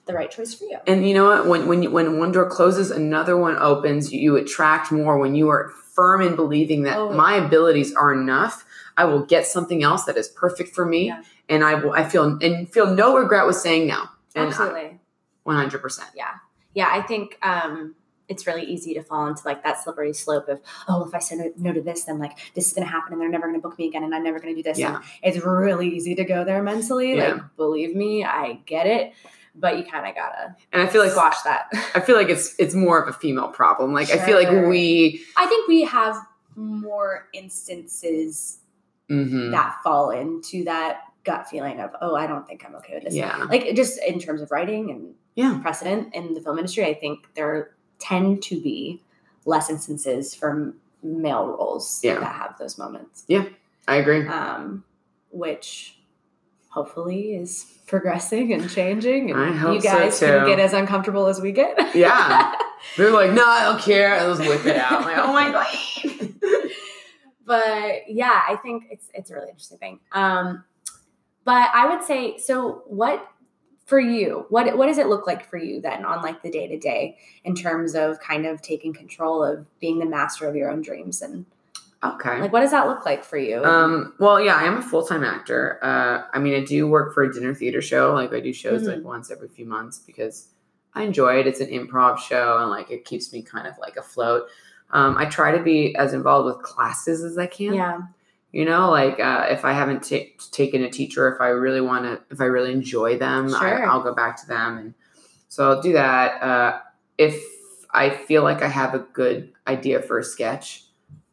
the right choice for you. And you know what? When when you, when one door closes, another one opens. You, attract more when you are firm in believing that Oh, my abilities are enough. I will get something else that is perfect for me, Yeah. and I will. I feel and feel no regret with saying no. And Absolutely. one hundred percent. Yeah yeah, I think um, it's really easy to fall into like that slippery slope of, oh, if I say no, no to this, then like this is going to happen and they're never going to book me again and I'm never going to do this. Yeah. And it's really easy to go there mentally. Yeah. Like, believe me, I get it. But you kind of gotta And I feel like squash that. I feel like it's it's more of a female problem. Like I feel like we. I think we have more instances mhm. that fall into that gut feeling of, oh, I don't think I'm okay with this. Yeah. Like just in terms of writing and Yeah. precedent in the film industry, I think there tend to be less instances for male roles Yeah. that have those moments, Yeah, I agree. um, which hopefully is progressing and changing. And I hope you so, guys can too. get as uncomfortable as we get. Yeah. *laughs* They're like, no, I don't care. I let's whip it out. I'm like, oh my god. *laughs* but yeah, I think it's it's a really interesting thing. Um, but I would say, so what for you? What what does it look like for you then on like the day to day in terms of kind of taking control of being the master of your own dreams and okay. like what does that look like for you? Um, well, yeah, I am a full time actor. Uh, I mean, I do work for a dinner theater show. Like, I do shows Mhm. like once every few months because I enjoy it. It's an improv show, and like it keeps me kind of like afloat. Um, I try to be as involved with classes as I can. yeah, You know, like uh, if I haven't ta- taken a teacher, if I really want to, if I really enjoy them, Sure. I, I'll go back to them, and so I'll do that. Uh, if I feel like I have a good idea for a sketch,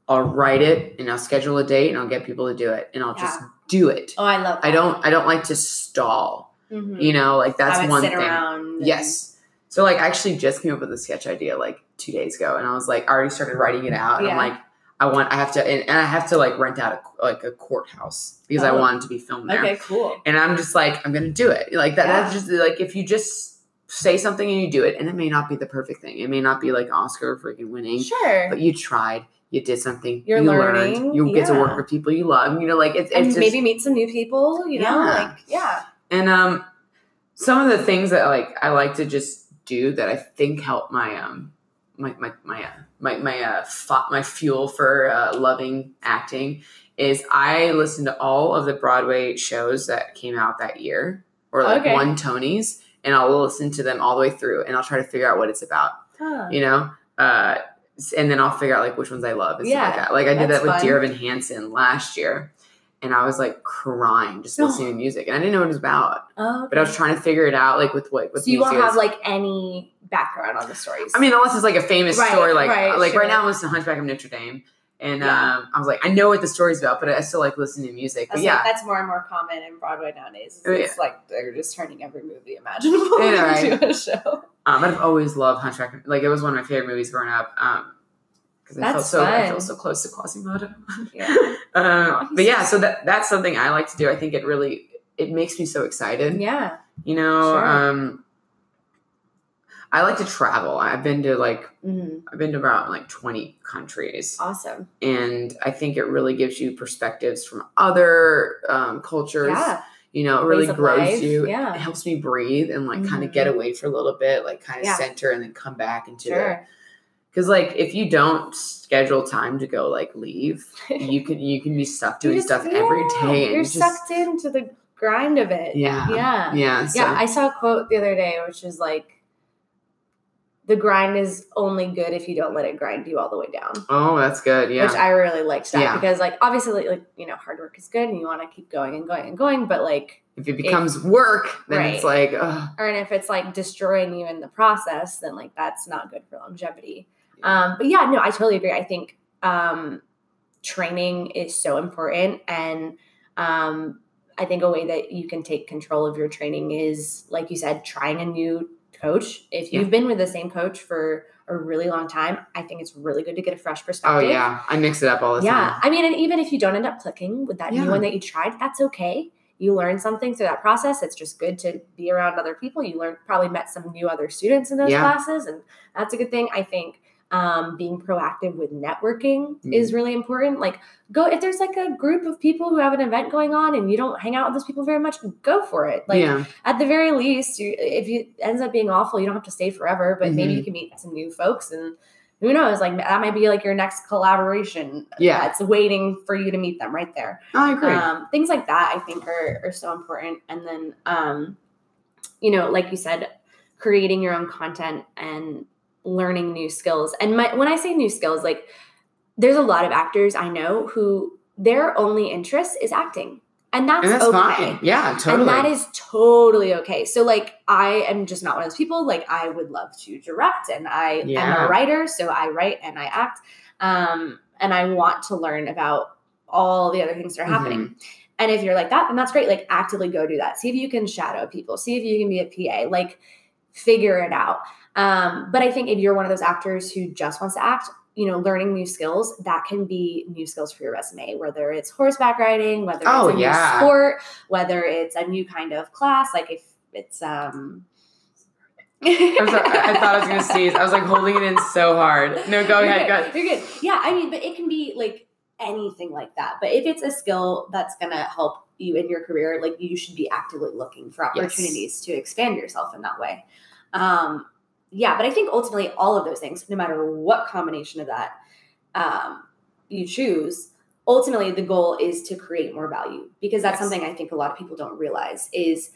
I'll write it and I'll schedule a date and I'll get people to do it, and I'll just do it. oh, I love. I don't, I don't like to stall. Mhm. You know, like that's one thing. and- Yes. So like I actually just came up with a sketch idea like two days ago and I was like I already started writing it out and I'm like I want I have to and, and I have to like rent out a like a courthouse because I Oh. want it to be filmed there. Okay, cool. And I'm just like I'm gonna do it. Like that Yeah. that's just like if you just say something and you do it and it may not be the perfect thing. It may not be like Oscar freaking winning, Sure. but you tried. You did something. You're you learning, learned. You get to work with people you love. You know, like it's, it's and just, maybe meet some new people. You know, Yeah. like yeah, and um, some of the things that like I like to just do that I think help my um my my my uh, my my uh my fuel for uh, loving acting is I listen to all of the Broadway shows that came out that year or like Okay. won Tonys, and I'll listen to them all the way through, and I'll try to figure out what it's about. Huh. You know. Uh, and then I'll figure out like which ones I love and stuff like Yeah, that. Like I did that with fun. Dear Evan Hansen last year, and I was like crying just Oh. listening to *gasps* music, and I didn't know what it was about. Oh, But I was trying to figure it out, like with what. With so you won't have like any background on the stories. I mean, unless it's like a famous Right, story, like right, like sure. right now I'm listening to Hunchback of Notre Dame, and Yeah. um, I was like, I know what the story's about, but I still like listening to music. But yeah, like, that's more and more common in Broadway nowadays. Oh, It's like they're just turning every movie imaginable *laughs* Yeah, right. into a show. um, I've always loved Hunchback. Like it was one of my favorite movies growing up. Um, because I felt That's so I fun. felt so close to Quasimodo. *laughs* Yeah. um, he's but yeah, so that that's something I like to do. I think it really it makes me so excited. yeah. You know, Sure. um, I like to travel. I've been to like hmm I've been to about like twenty countries. Awesome. and I think it really gives you perspectives from other um, cultures. Yeah. You know, it really grows life, you. yeah. It helps me breathe and like kind Mhm. of get away for a little bit, like kind of Yeah. center and then come back into it. Sure. Because like if you don't schedule time to go like leave, *laughs* you can you can be stuck doing just- stuff every yeah, day and You're just sucked into the grind of it. yeah Yeah. yeah so, Yeah, I saw a quote the other day which is like the grind is only good if you don't let it grind you all the way down. oh that's good yeah Which I really liked that Yeah. because like obviously like, you know hard work is good and you want to keep going and going and going but like if it becomes work then Right. it's like ugh. or and if it's like destroying you in the process then like that's not good for longevity. Um but yeah, no, I totally agree. I think um training is so important and um I think a way that you can take control of your training is like you said trying a new coach. If you've been with the same coach for a really long time, I think it's really good to get a fresh perspective. oh yeah I mix it up all the Yeah. time Yeah, I mean, and even if you don't end up clicking with that Yeah. new one that you tried, that's okay. You learn something through that process. It's just good to be around other people. You learn probably met some new other students in those Yeah. classes, and that's a good thing. I think um, being proactive with networking Mm. is really important. Like, go if there's like a group of people who have an event going on and you don't hang out with those people very much, go for it. Like, yeah at the very least, you, if it ends up being awful, you don't have to stay forever, but maybe Mhm. you can meet some new folks and who knows, like that might be like your next collaboration. Yeah. it's waiting for you to meet them right there. I agree Um, things like that I think are, are so important. And then, um, you know, like you said, creating your own content and learning new skills. And my, when I say new skills, like there's a lot of actors I know who their only interest is acting. And that's, and that's okay. fine yeah totally And that is totally okay. So like I am just not one of those people. Like I would love to direct and I am a writer, so I write and I act. Um, and I want to learn about all the other things that are happening. Mm-hmm. And if you're like that, then that's great. Like actively go do that. See if you can shadow people. See if you can be a PA. Like figure it out. Um, but I think if you're one of those actors who just wants to act, you know, learning new skills, that can be new skills for your resume, whether it's horseback riding, whether Oh, it's a yeah. new sport, whether it's a new kind of class, like if it's um I'm sorry, I, thought I was gonna *laughs* sneeze. I was like holding it in so hard. No, go You're ahead. good. Go ahead. You're good. Yeah, I mean, but it can be like anything like that. But if it's a skill that's gonna help you in your career, like you should be actively looking for Yes. opportunities to expand yourself in that way. Um, yeah, but I think ultimately all of those things, no matter what combination of that um, you choose, ultimately the goal is to create more value because that's Yes. something I think a lot of people don't realize is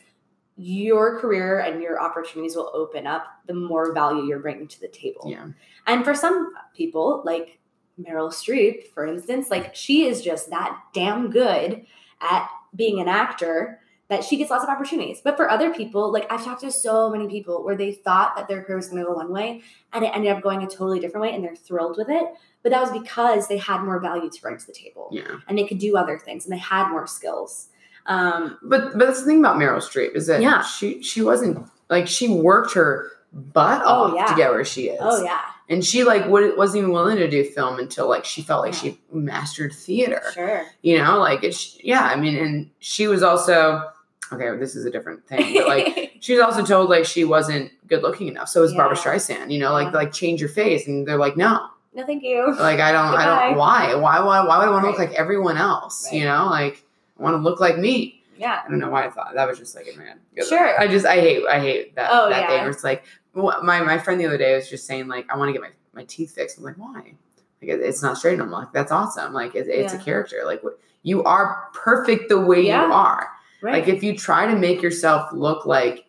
your career and your opportunities will open up the more value you're bringing to the table. Yeah. And for some people, like Meryl Streep, for instance, like she is just that damn good at being an actor that she gets lots of opportunities. But for other people, like I've talked to so many people where they thought that their career was going to go one way and it ended up going a totally different way and they're thrilled with it. But that was because they had more value to bring to the table Yeah. and they could do other things and they had more skills. Um, But but that's the thing about Meryl Streep is that Yeah. she she wasn't like she worked her butt Oh, off yeah. to get where she is. oh, yeah, And she like would, wasn't even willing to do film until like she felt like Yeah. she mastered theater. sure. You know, like it's yeah. I mean, and she was also okay. This is a different thing, but like *laughs* she was also told like she wasn't good looking enough. So was Barbra Streisand. You know, like Yeah. like change your face, and they're like no. no, thank you. Like I don't, I don't. Why? Why? Why? Why would I want to look like everyone else? You know, like I want to look like me. Yeah. I don't know why I thought that was just like a man. Sure. I just I hate I hate that Oh, that yeah. thing where it's like my my friend the other day was just saying like I want to get my my teeth fixed. I'm like why? Like it- it's not straight. I'm like that's awesome. Like it, it's a character. Like what you are perfect the way Yeah. you are. Right. Like if you try to make yourself look like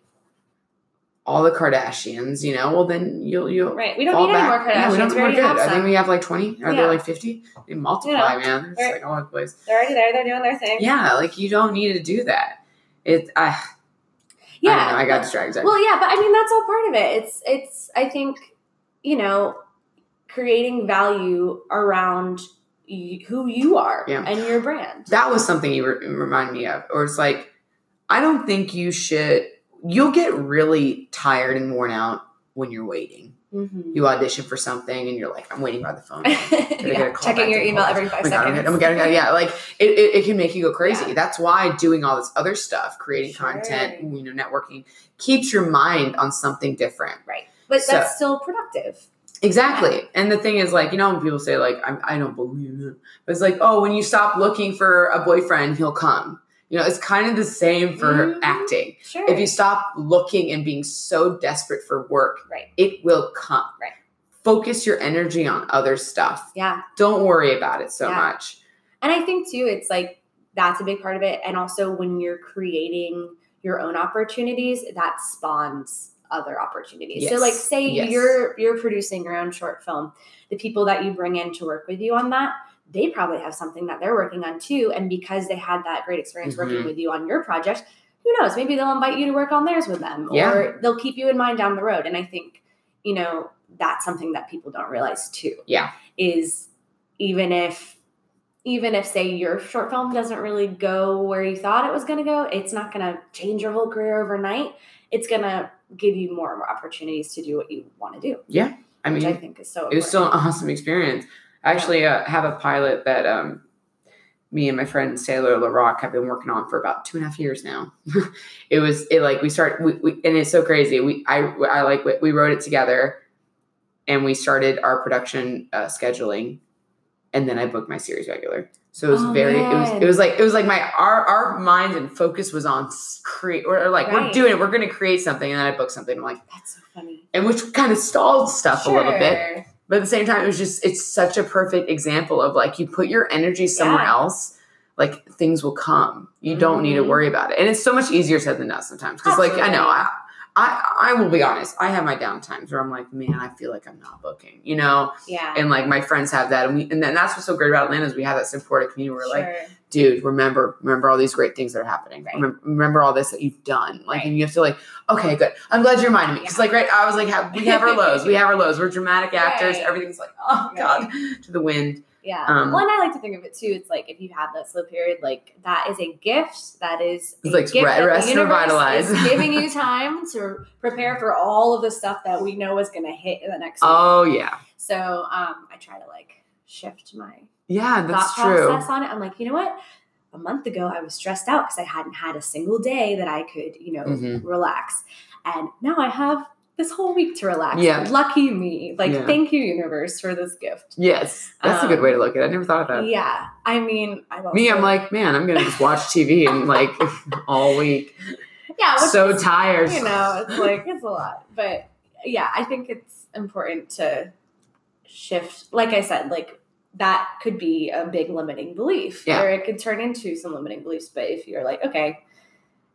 all the Kardashians, you know, well then you'll you'll right. We don't fall need back. any more Kardashians. We don't we we're good. I think we have like twenty. Are Yeah. there like fifty? They multiply, You know, man. It's like all over the place. They're already there. They're doing their thing. Yeah, like you don't need to do that. It I, I Yeah. don't know, I got distracted. Well, yeah, but I mean that's all part of it. It's it's I think you know creating value around who you are Yeah. and your brand. that was something you re- remind me of, or it's like I don't think you should. You'll get really tired and worn out when you're waiting. Mhm. You audition for something and you're like, I'm waiting by the phone. *laughs* yeah, checking your email every five Oh God, seconds. oh my God, oh my God, yeah, *laughs* like it, it, it can make you go crazy. Yeah. That's why doing all this other stuff, creating Sure. content, you know, networking, keeps your mind on something different. Right. But So- that's still productive. Exactly. And the thing is, like, you know, when people say, like, I'm, I don't believe it, but it's like, oh, when you stop looking for a boyfriend, he'll come. You know, it's kind of the same for Mhm. acting. Sure. If you stop looking and being so desperate for work, Right. it will come. Right. Focus your energy on other stuff. yeah. Don't worry about it so Yeah. much. And I think too, it's like that's a big part of it. And also when you're creating your own opportunities, that spawns other opportunities. So like say Yes. you're you're producing your own short film. The people that you bring in to work with you on that, they probably have something that they're working on too. And because they had that great experience working Mhm. with you on your project, who knows? Maybe they'll invite you to work on theirs with them. Yeah. Or they'll keep you in mind down the road. And I think, you know, that's something that people don't realize too. Yeah. Is even if even if say your short film doesn't really go where you thought it was going to go it's not going to change your whole career overnight it's going to give you more and more opportunities to do what you want to do Yeah. I which mean, i think is so it was still an awesome experience. I actually uh, have a pilot that um, me and my friend Taylor LaRock have been working on for about two and a half years now. *laughs* it was it like we start we, we and it's so crazy. We I I like we- we wrote it together, and we started our production uh, scheduling, and then I booked my series regular. So it was Oh, very it was it was like it was like my our our minds and focus was on create or, or like we're doing it we're gonna create something and then I booked something I'm like that's so funny and which kind of stalled stuff a little bit but at the same time, it was just, it's such a perfect example of like you put your energy somewhere Yeah. else, like things will come. You don't need to Mhm. worry about it. And it's so much easier said than done sometimes. Cause like, I know, I, I, I will be honest, I have my down times where I'm like, man, I feel like I'm not booking, you know? yeah And like my friends have that. And we, and then that's what's so great about Atlanta is we have that supportive community where like, Sure. dude, remember, remember all these great things that are happening. Right. Remember, remember all this that you've done. Like, Right. and you have to like, okay, good. I'm glad you reminded me. Cause Yeah. like, right, I was like, have, we have our lows. We have our lows. We're dramatic actors. Right. Everything's like, oh. God, *laughs* to the wind. Yeah. Um, well, and I like to think of it too. It's like if you have that slow period, like that is a gift. That is It's like gift re- rest and revitalize. is *laughs* giving you time to prepare for all of the stuff that we know is going to hit in the next. week. Oh yeah. So um, I try to like shift my Yeah, that's thought true. process on it. I'm like, you know what? A month ago, I was stressed out because I hadn't had a single day that I could, you know, Mhm. relax. And now I have this whole week to relax. Yeah. Lucky me. Like, Yeah. thank you, universe, for this gift. Yes. That's a good Um, way to look at it. I never thought of that. Yeah. I mean, I've also, Me, I'm like, man, I'm gonna just watch TV and like *laughs* all week. *laughs* yeah, So is, tired. You know, it's like, it's a lot. But yeah, I think it's important to shift. Like I said, like, that could be a big limiting belief, Yeah. or it could turn into some limiting beliefs. But if you're like, okay,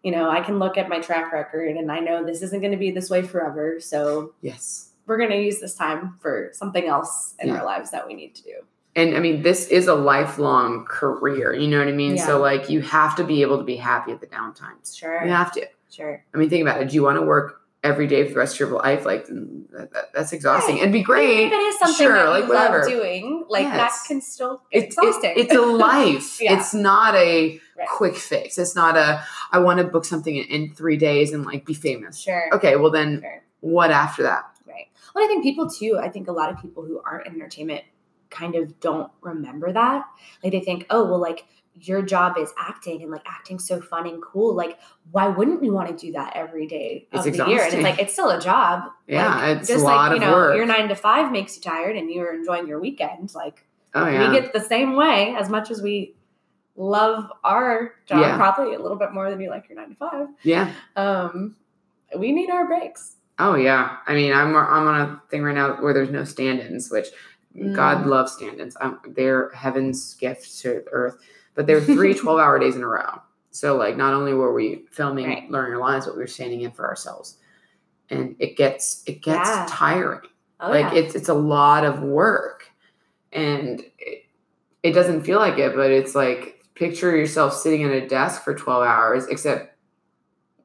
you know, I can look at my track record and I know this isn't going to be this way forever. So Yes. we're going to use this time for something else in Yeah. our lives that we need to do. And I mean, this is a lifelong career. You know what I mean? Yeah. So like, you have to be able to be happy at the downtimes. Sure. You have to. Sure. I mean, think about it. Do you want to work every day for the rest of your life? Like, mm, that, that- that's exhausting. Right. It'd be great. if it is something Sure, that like, you whatever. love doing, like that can still get It's, it- exhausting. it's a *laughs* life. Yeah. It's not a Right. quick fix. It's not a, I want to book something in, in three days and like be famous. sure. Okay, well then Sure. what after that? Right. Well, I think people too, I think a lot of people who aren't in entertainment kind of don't remember that. Like they think, oh, well, like your job is acting and like acting's so fun and cool. Like, why wouldn't you want to do that every day of It's the year? And exhausting. it's like, it's still a job. Yeah, Like, it's a just lot like, you of know, work. your nine to five makes you tired and you're enjoying your weekend. Like, Oh yeah. we get the same way as much as we love our job Yeah. probably a little bit more than you like your nine to five. Yeah. Um, we need our breaks. Oh yeah. I mean, I'm I'm on a thing right now where there's no stand-ins, which God Mm. loves stand-ins. Um, they're heaven's gift to earth. But there were three *laughs* 12-hour days in a row. So like, not only were we filming, Right. learning our lines, but we were standing in for ourselves, and it gets it gets Yeah. tiring. Oh, like yeah. it's it's a lot of work, and it, it doesn't feel like it, but it's like picture yourself sitting at a desk for 12 hours, except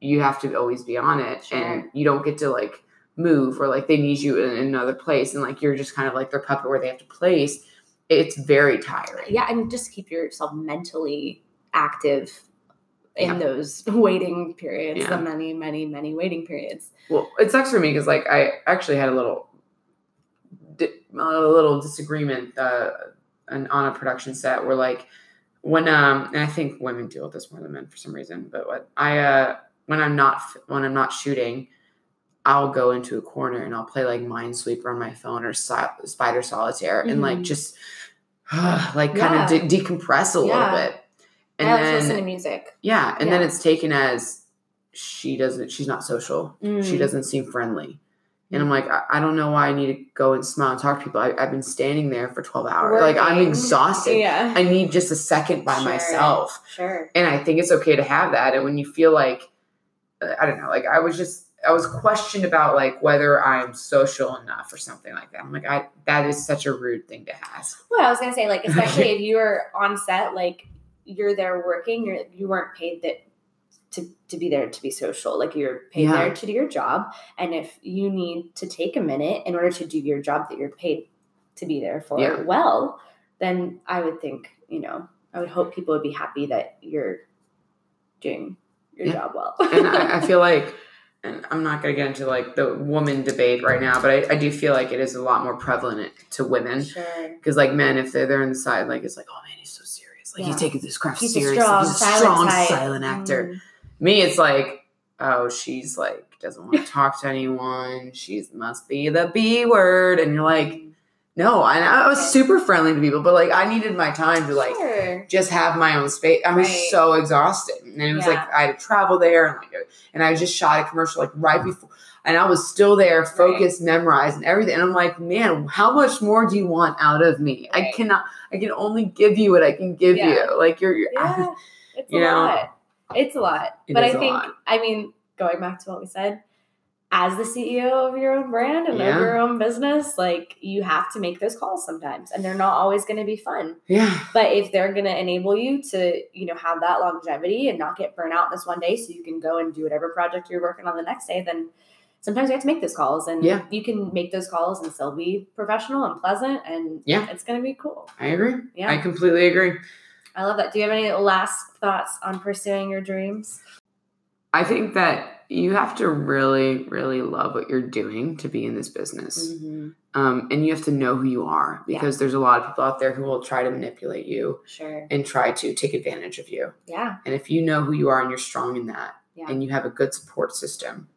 you have to always be on it, Sure. and you don't get to like move or like they need you in another place and like you're just kind of like their puppet where they have to place it's very tiring yeah, and just keep yourself mentally active in Yeah. those *laughs* waiting periods, Yeah. the many, many, many waiting periods. well it sucks for me because like i actually had a little a little disagreement uh an, on a production set where like when um and i think women deal with this more than men for some reason but what i uh when i'm not when i'm not shooting i'll go into a corner and i'll play like minesweeper on my phone or si- spider solitaire and like Mhm. just like kind of de- decompress a Yeah. little bit and to then listen to music. yeah and then it's taken as she doesn't she's not social she Mm. doesn't seem friendly and i'm like I, I don't know why i need to go and smile and talk to people. I, i've been standing there for 12 hours. Like i'm exhausted. Yeah. i need just a second by Sure. myself. Sure. and i think it's okay to have that. And when you feel like uh, i don't know like i was just i was questioned about like whether i'm social enough or something like that. I'm like i that is such a rude thing to ask. Well, I was gonna say, like, especially *laughs* if you are on set, like you're there working, you're you weren't paid that to to be there to be social. Like you're paid Yeah. there to do your job. And if you need to take a minute in order to do your job that you're paid to be there for Yeah. well, then I would think, you know, I would hope people would be happy that you're doing your Yeah. job well. and I, I *laughs* feel like and i'm not going to get into like the woman debate right now but I, I do feel like it is a lot more prevalent to women sure. Because like men, if they're there on the side, like it's like, oh man, he's so serious. Like he's taking this craft He's a seriously. he's a strong, silent actor. Mm. Me, it's like, oh, she's like doesn't want to *laughs* talk to anyone. She must be the B word, and you're like, no. And I was super friendly to people, but like I needed my time to like Sure. just have my own space. I was Right. so exhausted, and it was Yeah. like I had to travel there, and like, and I just shot a commercial like right before, and I was still there, focused, memorized, and everything. And I'm like, man, how much more do you want out of me? I cannot. I can only give you what I can give Yeah. you. Like you're, you're Yeah, it's You a know, lot. It's a lot. it but I think. I mean, going back to what we said, as the CEO of your own brand and Yeah. of your own business, like you have to make those calls sometimes, and they're not always going to be fun. yeah, But if they're going to enable you to, you know, have that longevity and not get burnt out this one day, so you can go and do whatever project you're working on the next day, then sometimes you have to make those calls, and Yeah. you can make those calls and still be professional and pleasant, and Yeah. it's going to be cool. I agree. Yeah. I completely agree. I love that. Do you have any last thoughts on pursuing your dreams? I think that you have to really, really love what you're doing to be in this business. Mm-hmm. Um, and you have to know who you are Yeah. because there's a lot of people out there who will try to manipulate you Sure. and try to take advantage of you. Yeah. And if you know who you are and you're strong in that Yeah. and you have a good support system,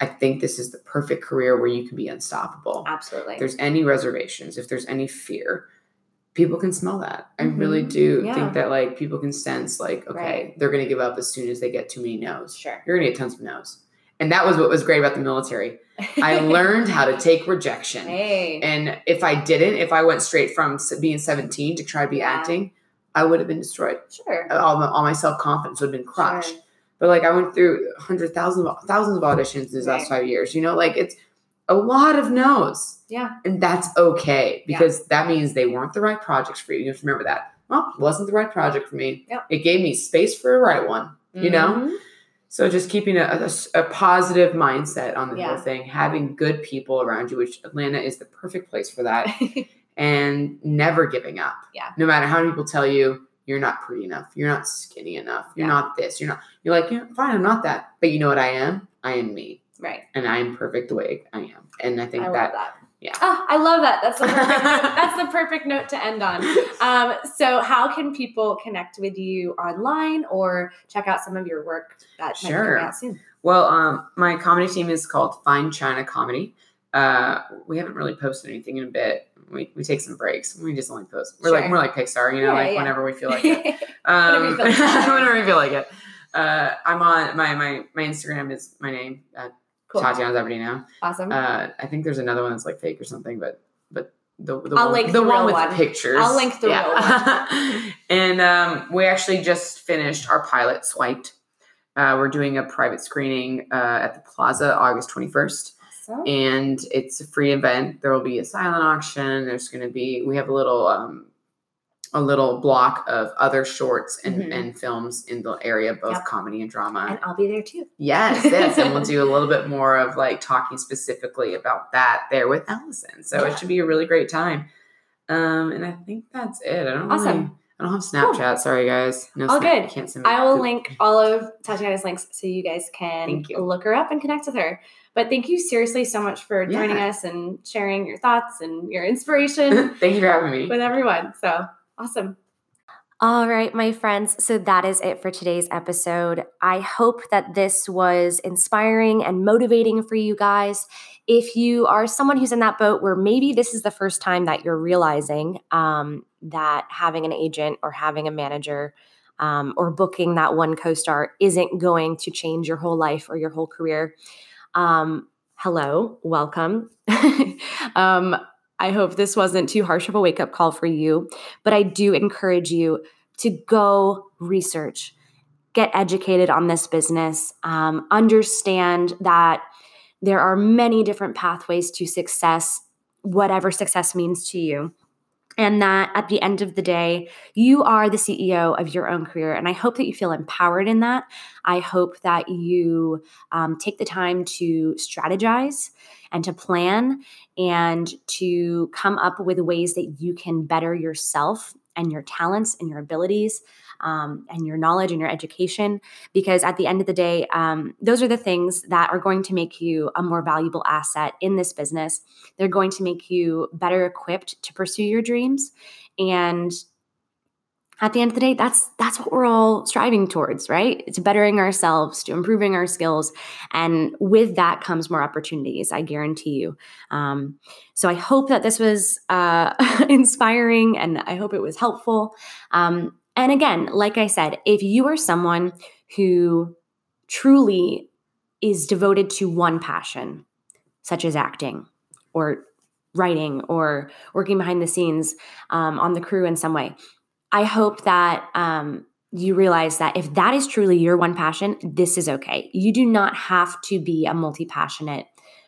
I think this is the perfect career where you can be unstoppable. Absolutely. If there's any reservations, if there's any fear, people can smell that. I Mhm. really do Yeah. think that like people can sense like, okay, Right. they're gonna give up as soon as they get too many no's. sure. You're gonna get tons of no's. And that was what was great about the military. I *laughs* learned how to take rejection. Hey. And if I didn't, if I went straight from being 17 to try to be Yeah. acting, I would have been destroyed. sure. All my, all my self confidence would have been crushed. Sure. But like I went through hundred thousand thousands of auditions these last five years. You know, like it's a lot of no's. Yeah. And that's okay Yeah. because that means they weren't the right projects for you. You have to remember that. Well, it wasn't the right project for me. Yeah. It gave me space for a right one. You know? Mhm. So just keeping a, a- a positive mindset on the Yeah. whole thing, having good people around you, which Atlanta is the perfect place for that, *laughs* and never giving up. Yeah. No matter how many people tell you you're not pretty enough, you're not skinny enough, you're Yeah. not this, you're not. You're like, yeah, fine, I'm not that. But you know what I am? I am me, right. and I am perfect the way I am. And I think I love that, that. yeah. Oh, I love that. That's the perfect. *laughs* that's the perfect note to end on. Um, so, how can people connect with you online or check out some of your work that might be Sure. coming out soon? Well, um, my comedy team is called Fine China Comedy. Uh, we haven't really posted anything in a bit. we, we take some breaks. We just only post. We're Sure. like we're like Pixar, you know, Yeah, like yeah. whenever we feel like it. *laughs* Whenever Um, you feel *laughs* like whenever we feel like it. Uh, I'm on my my my Instagram is my name uh, cool. Tatiana now. Awesome. Uh, I think there's another one that's like fake or something, but but the the I'll one, link the, the one with one. pictures. I'll link the real one. *laughs* and um, we actually just finished our pilot swiped. Uh, we're doing a private screening uh, at the Plaza August 21st, awesome. and it's a free event. There will be a silent auction. There's going to be we have a little um, a little block of other shorts and, Mhm. and films in the area, both Yep. comedy and drama. and I'll be there too. Yes, yes, and we'll do a little *laughs* bit more of like talking specifically about that there with Allison. So Yeah. it should be a really great time. Um, and I think that's it. I don't Awesome. really, I don't have Snapchat. Sorry, guys. No, All Snap- good. Can't send I will link all of Tatiana's links so you guys can you. look her up and connect with her. But thank you seriously so much for joining Yeah. us and sharing your thoughts and your inspiration *laughs* Thank you for having me. with everyone. So awesome. All right, my friends. So that is it for today's episode. I hope that this was inspiring and motivating for you guys. If you are someone who's in that boat where maybe this is the first time that you're realizing um, that having an agent or having a manager um, or booking that one co star isn't going to change your whole life or your whole career, um, hello, welcome. *laughs* um, I hope this wasn't too harsh of a wake up call for you, but I do encourage you to go research, get educated on this business, um, understand that there are many different pathways to success, whatever success means to you. And that at the end of the day, you are the CEO of your own career. And I hope that you feel empowered in that. I hope that you um, take the time to strategize and to plan and to come up with ways that you can better yourself and your talents and your abilities um, and your knowledge and your education. Because at the end of the day, um, those are the things that are going to make you a more valuable asset in this business. They're going to make you better equipped to pursue your dreams. And at the end of the day, that's that's what we're all striving towards, right? It's bettering ourselves, to improving our skills, and with that comes more opportunities. I guarantee you. Um, so I hope that this was uh, *laughs* inspiring, and I hope it was helpful. Um, and again, like I said, if you are someone who truly is devoted to one passion, such as acting or writing or working behind the scenes um, on the crew in some way. I hope that um, you realize that if that is truly your one passion, this is okay. You do not have to be a multi passionate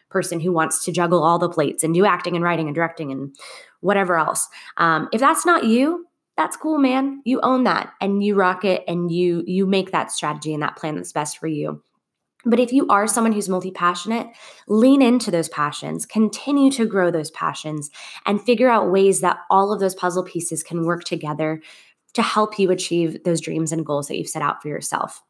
person who wants to juggle all the plates and do acting and writing and directing and whatever else. Um, if that's not you, that's cool, man. You own that and you rock it and you you make that strategy and that plan that's best for you. But if you are someone who's multi passionate, lean into those passions, continue to grow those passions, and figure out ways that all of those puzzle pieces can work together to help you achieve those dreams and goals that you've set out for yourself.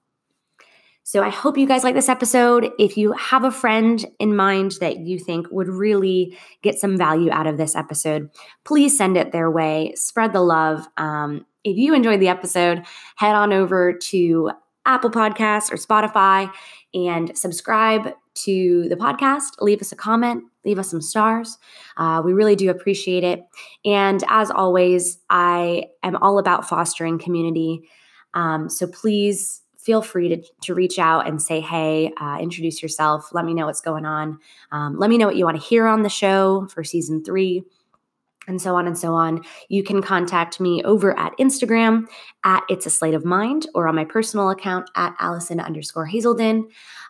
So I hope you guys like this episode. If you have a friend in mind that you think would really get some value out of this episode, please send it their way. Spread the love. Um, if you enjoyed the episode, head on over to Apple Podcasts or Spotify and subscribe to the podcast. Leave us a comment, leave us some stars. Uh, we really do appreciate it. And as always, I am all about fostering community. Um, so please feel free to, to reach out and say, hey, uh, introduce yourself. Let me know what's going on. Um, let me know what you want to hear on the show for season three. And so on and so on. You can contact me over at Instagram at It's a Slate of Mind or on my personal account at Allison underscore Hazelden.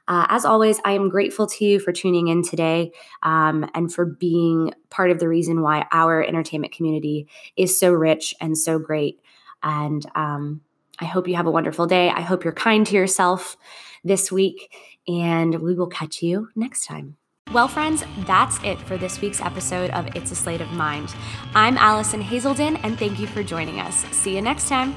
Uh, as always, I am grateful to you for tuning in today um, and for being part of the reason why our entertainment community is so rich and so great. And um, I hope you have a wonderful day. I hope you're kind to yourself this week, and we will catch you next time. Well, friends, that's it for this week's episode of It's a Slate of Mind. I'm Allison Hazelden, and thank you for joining us. See you next time.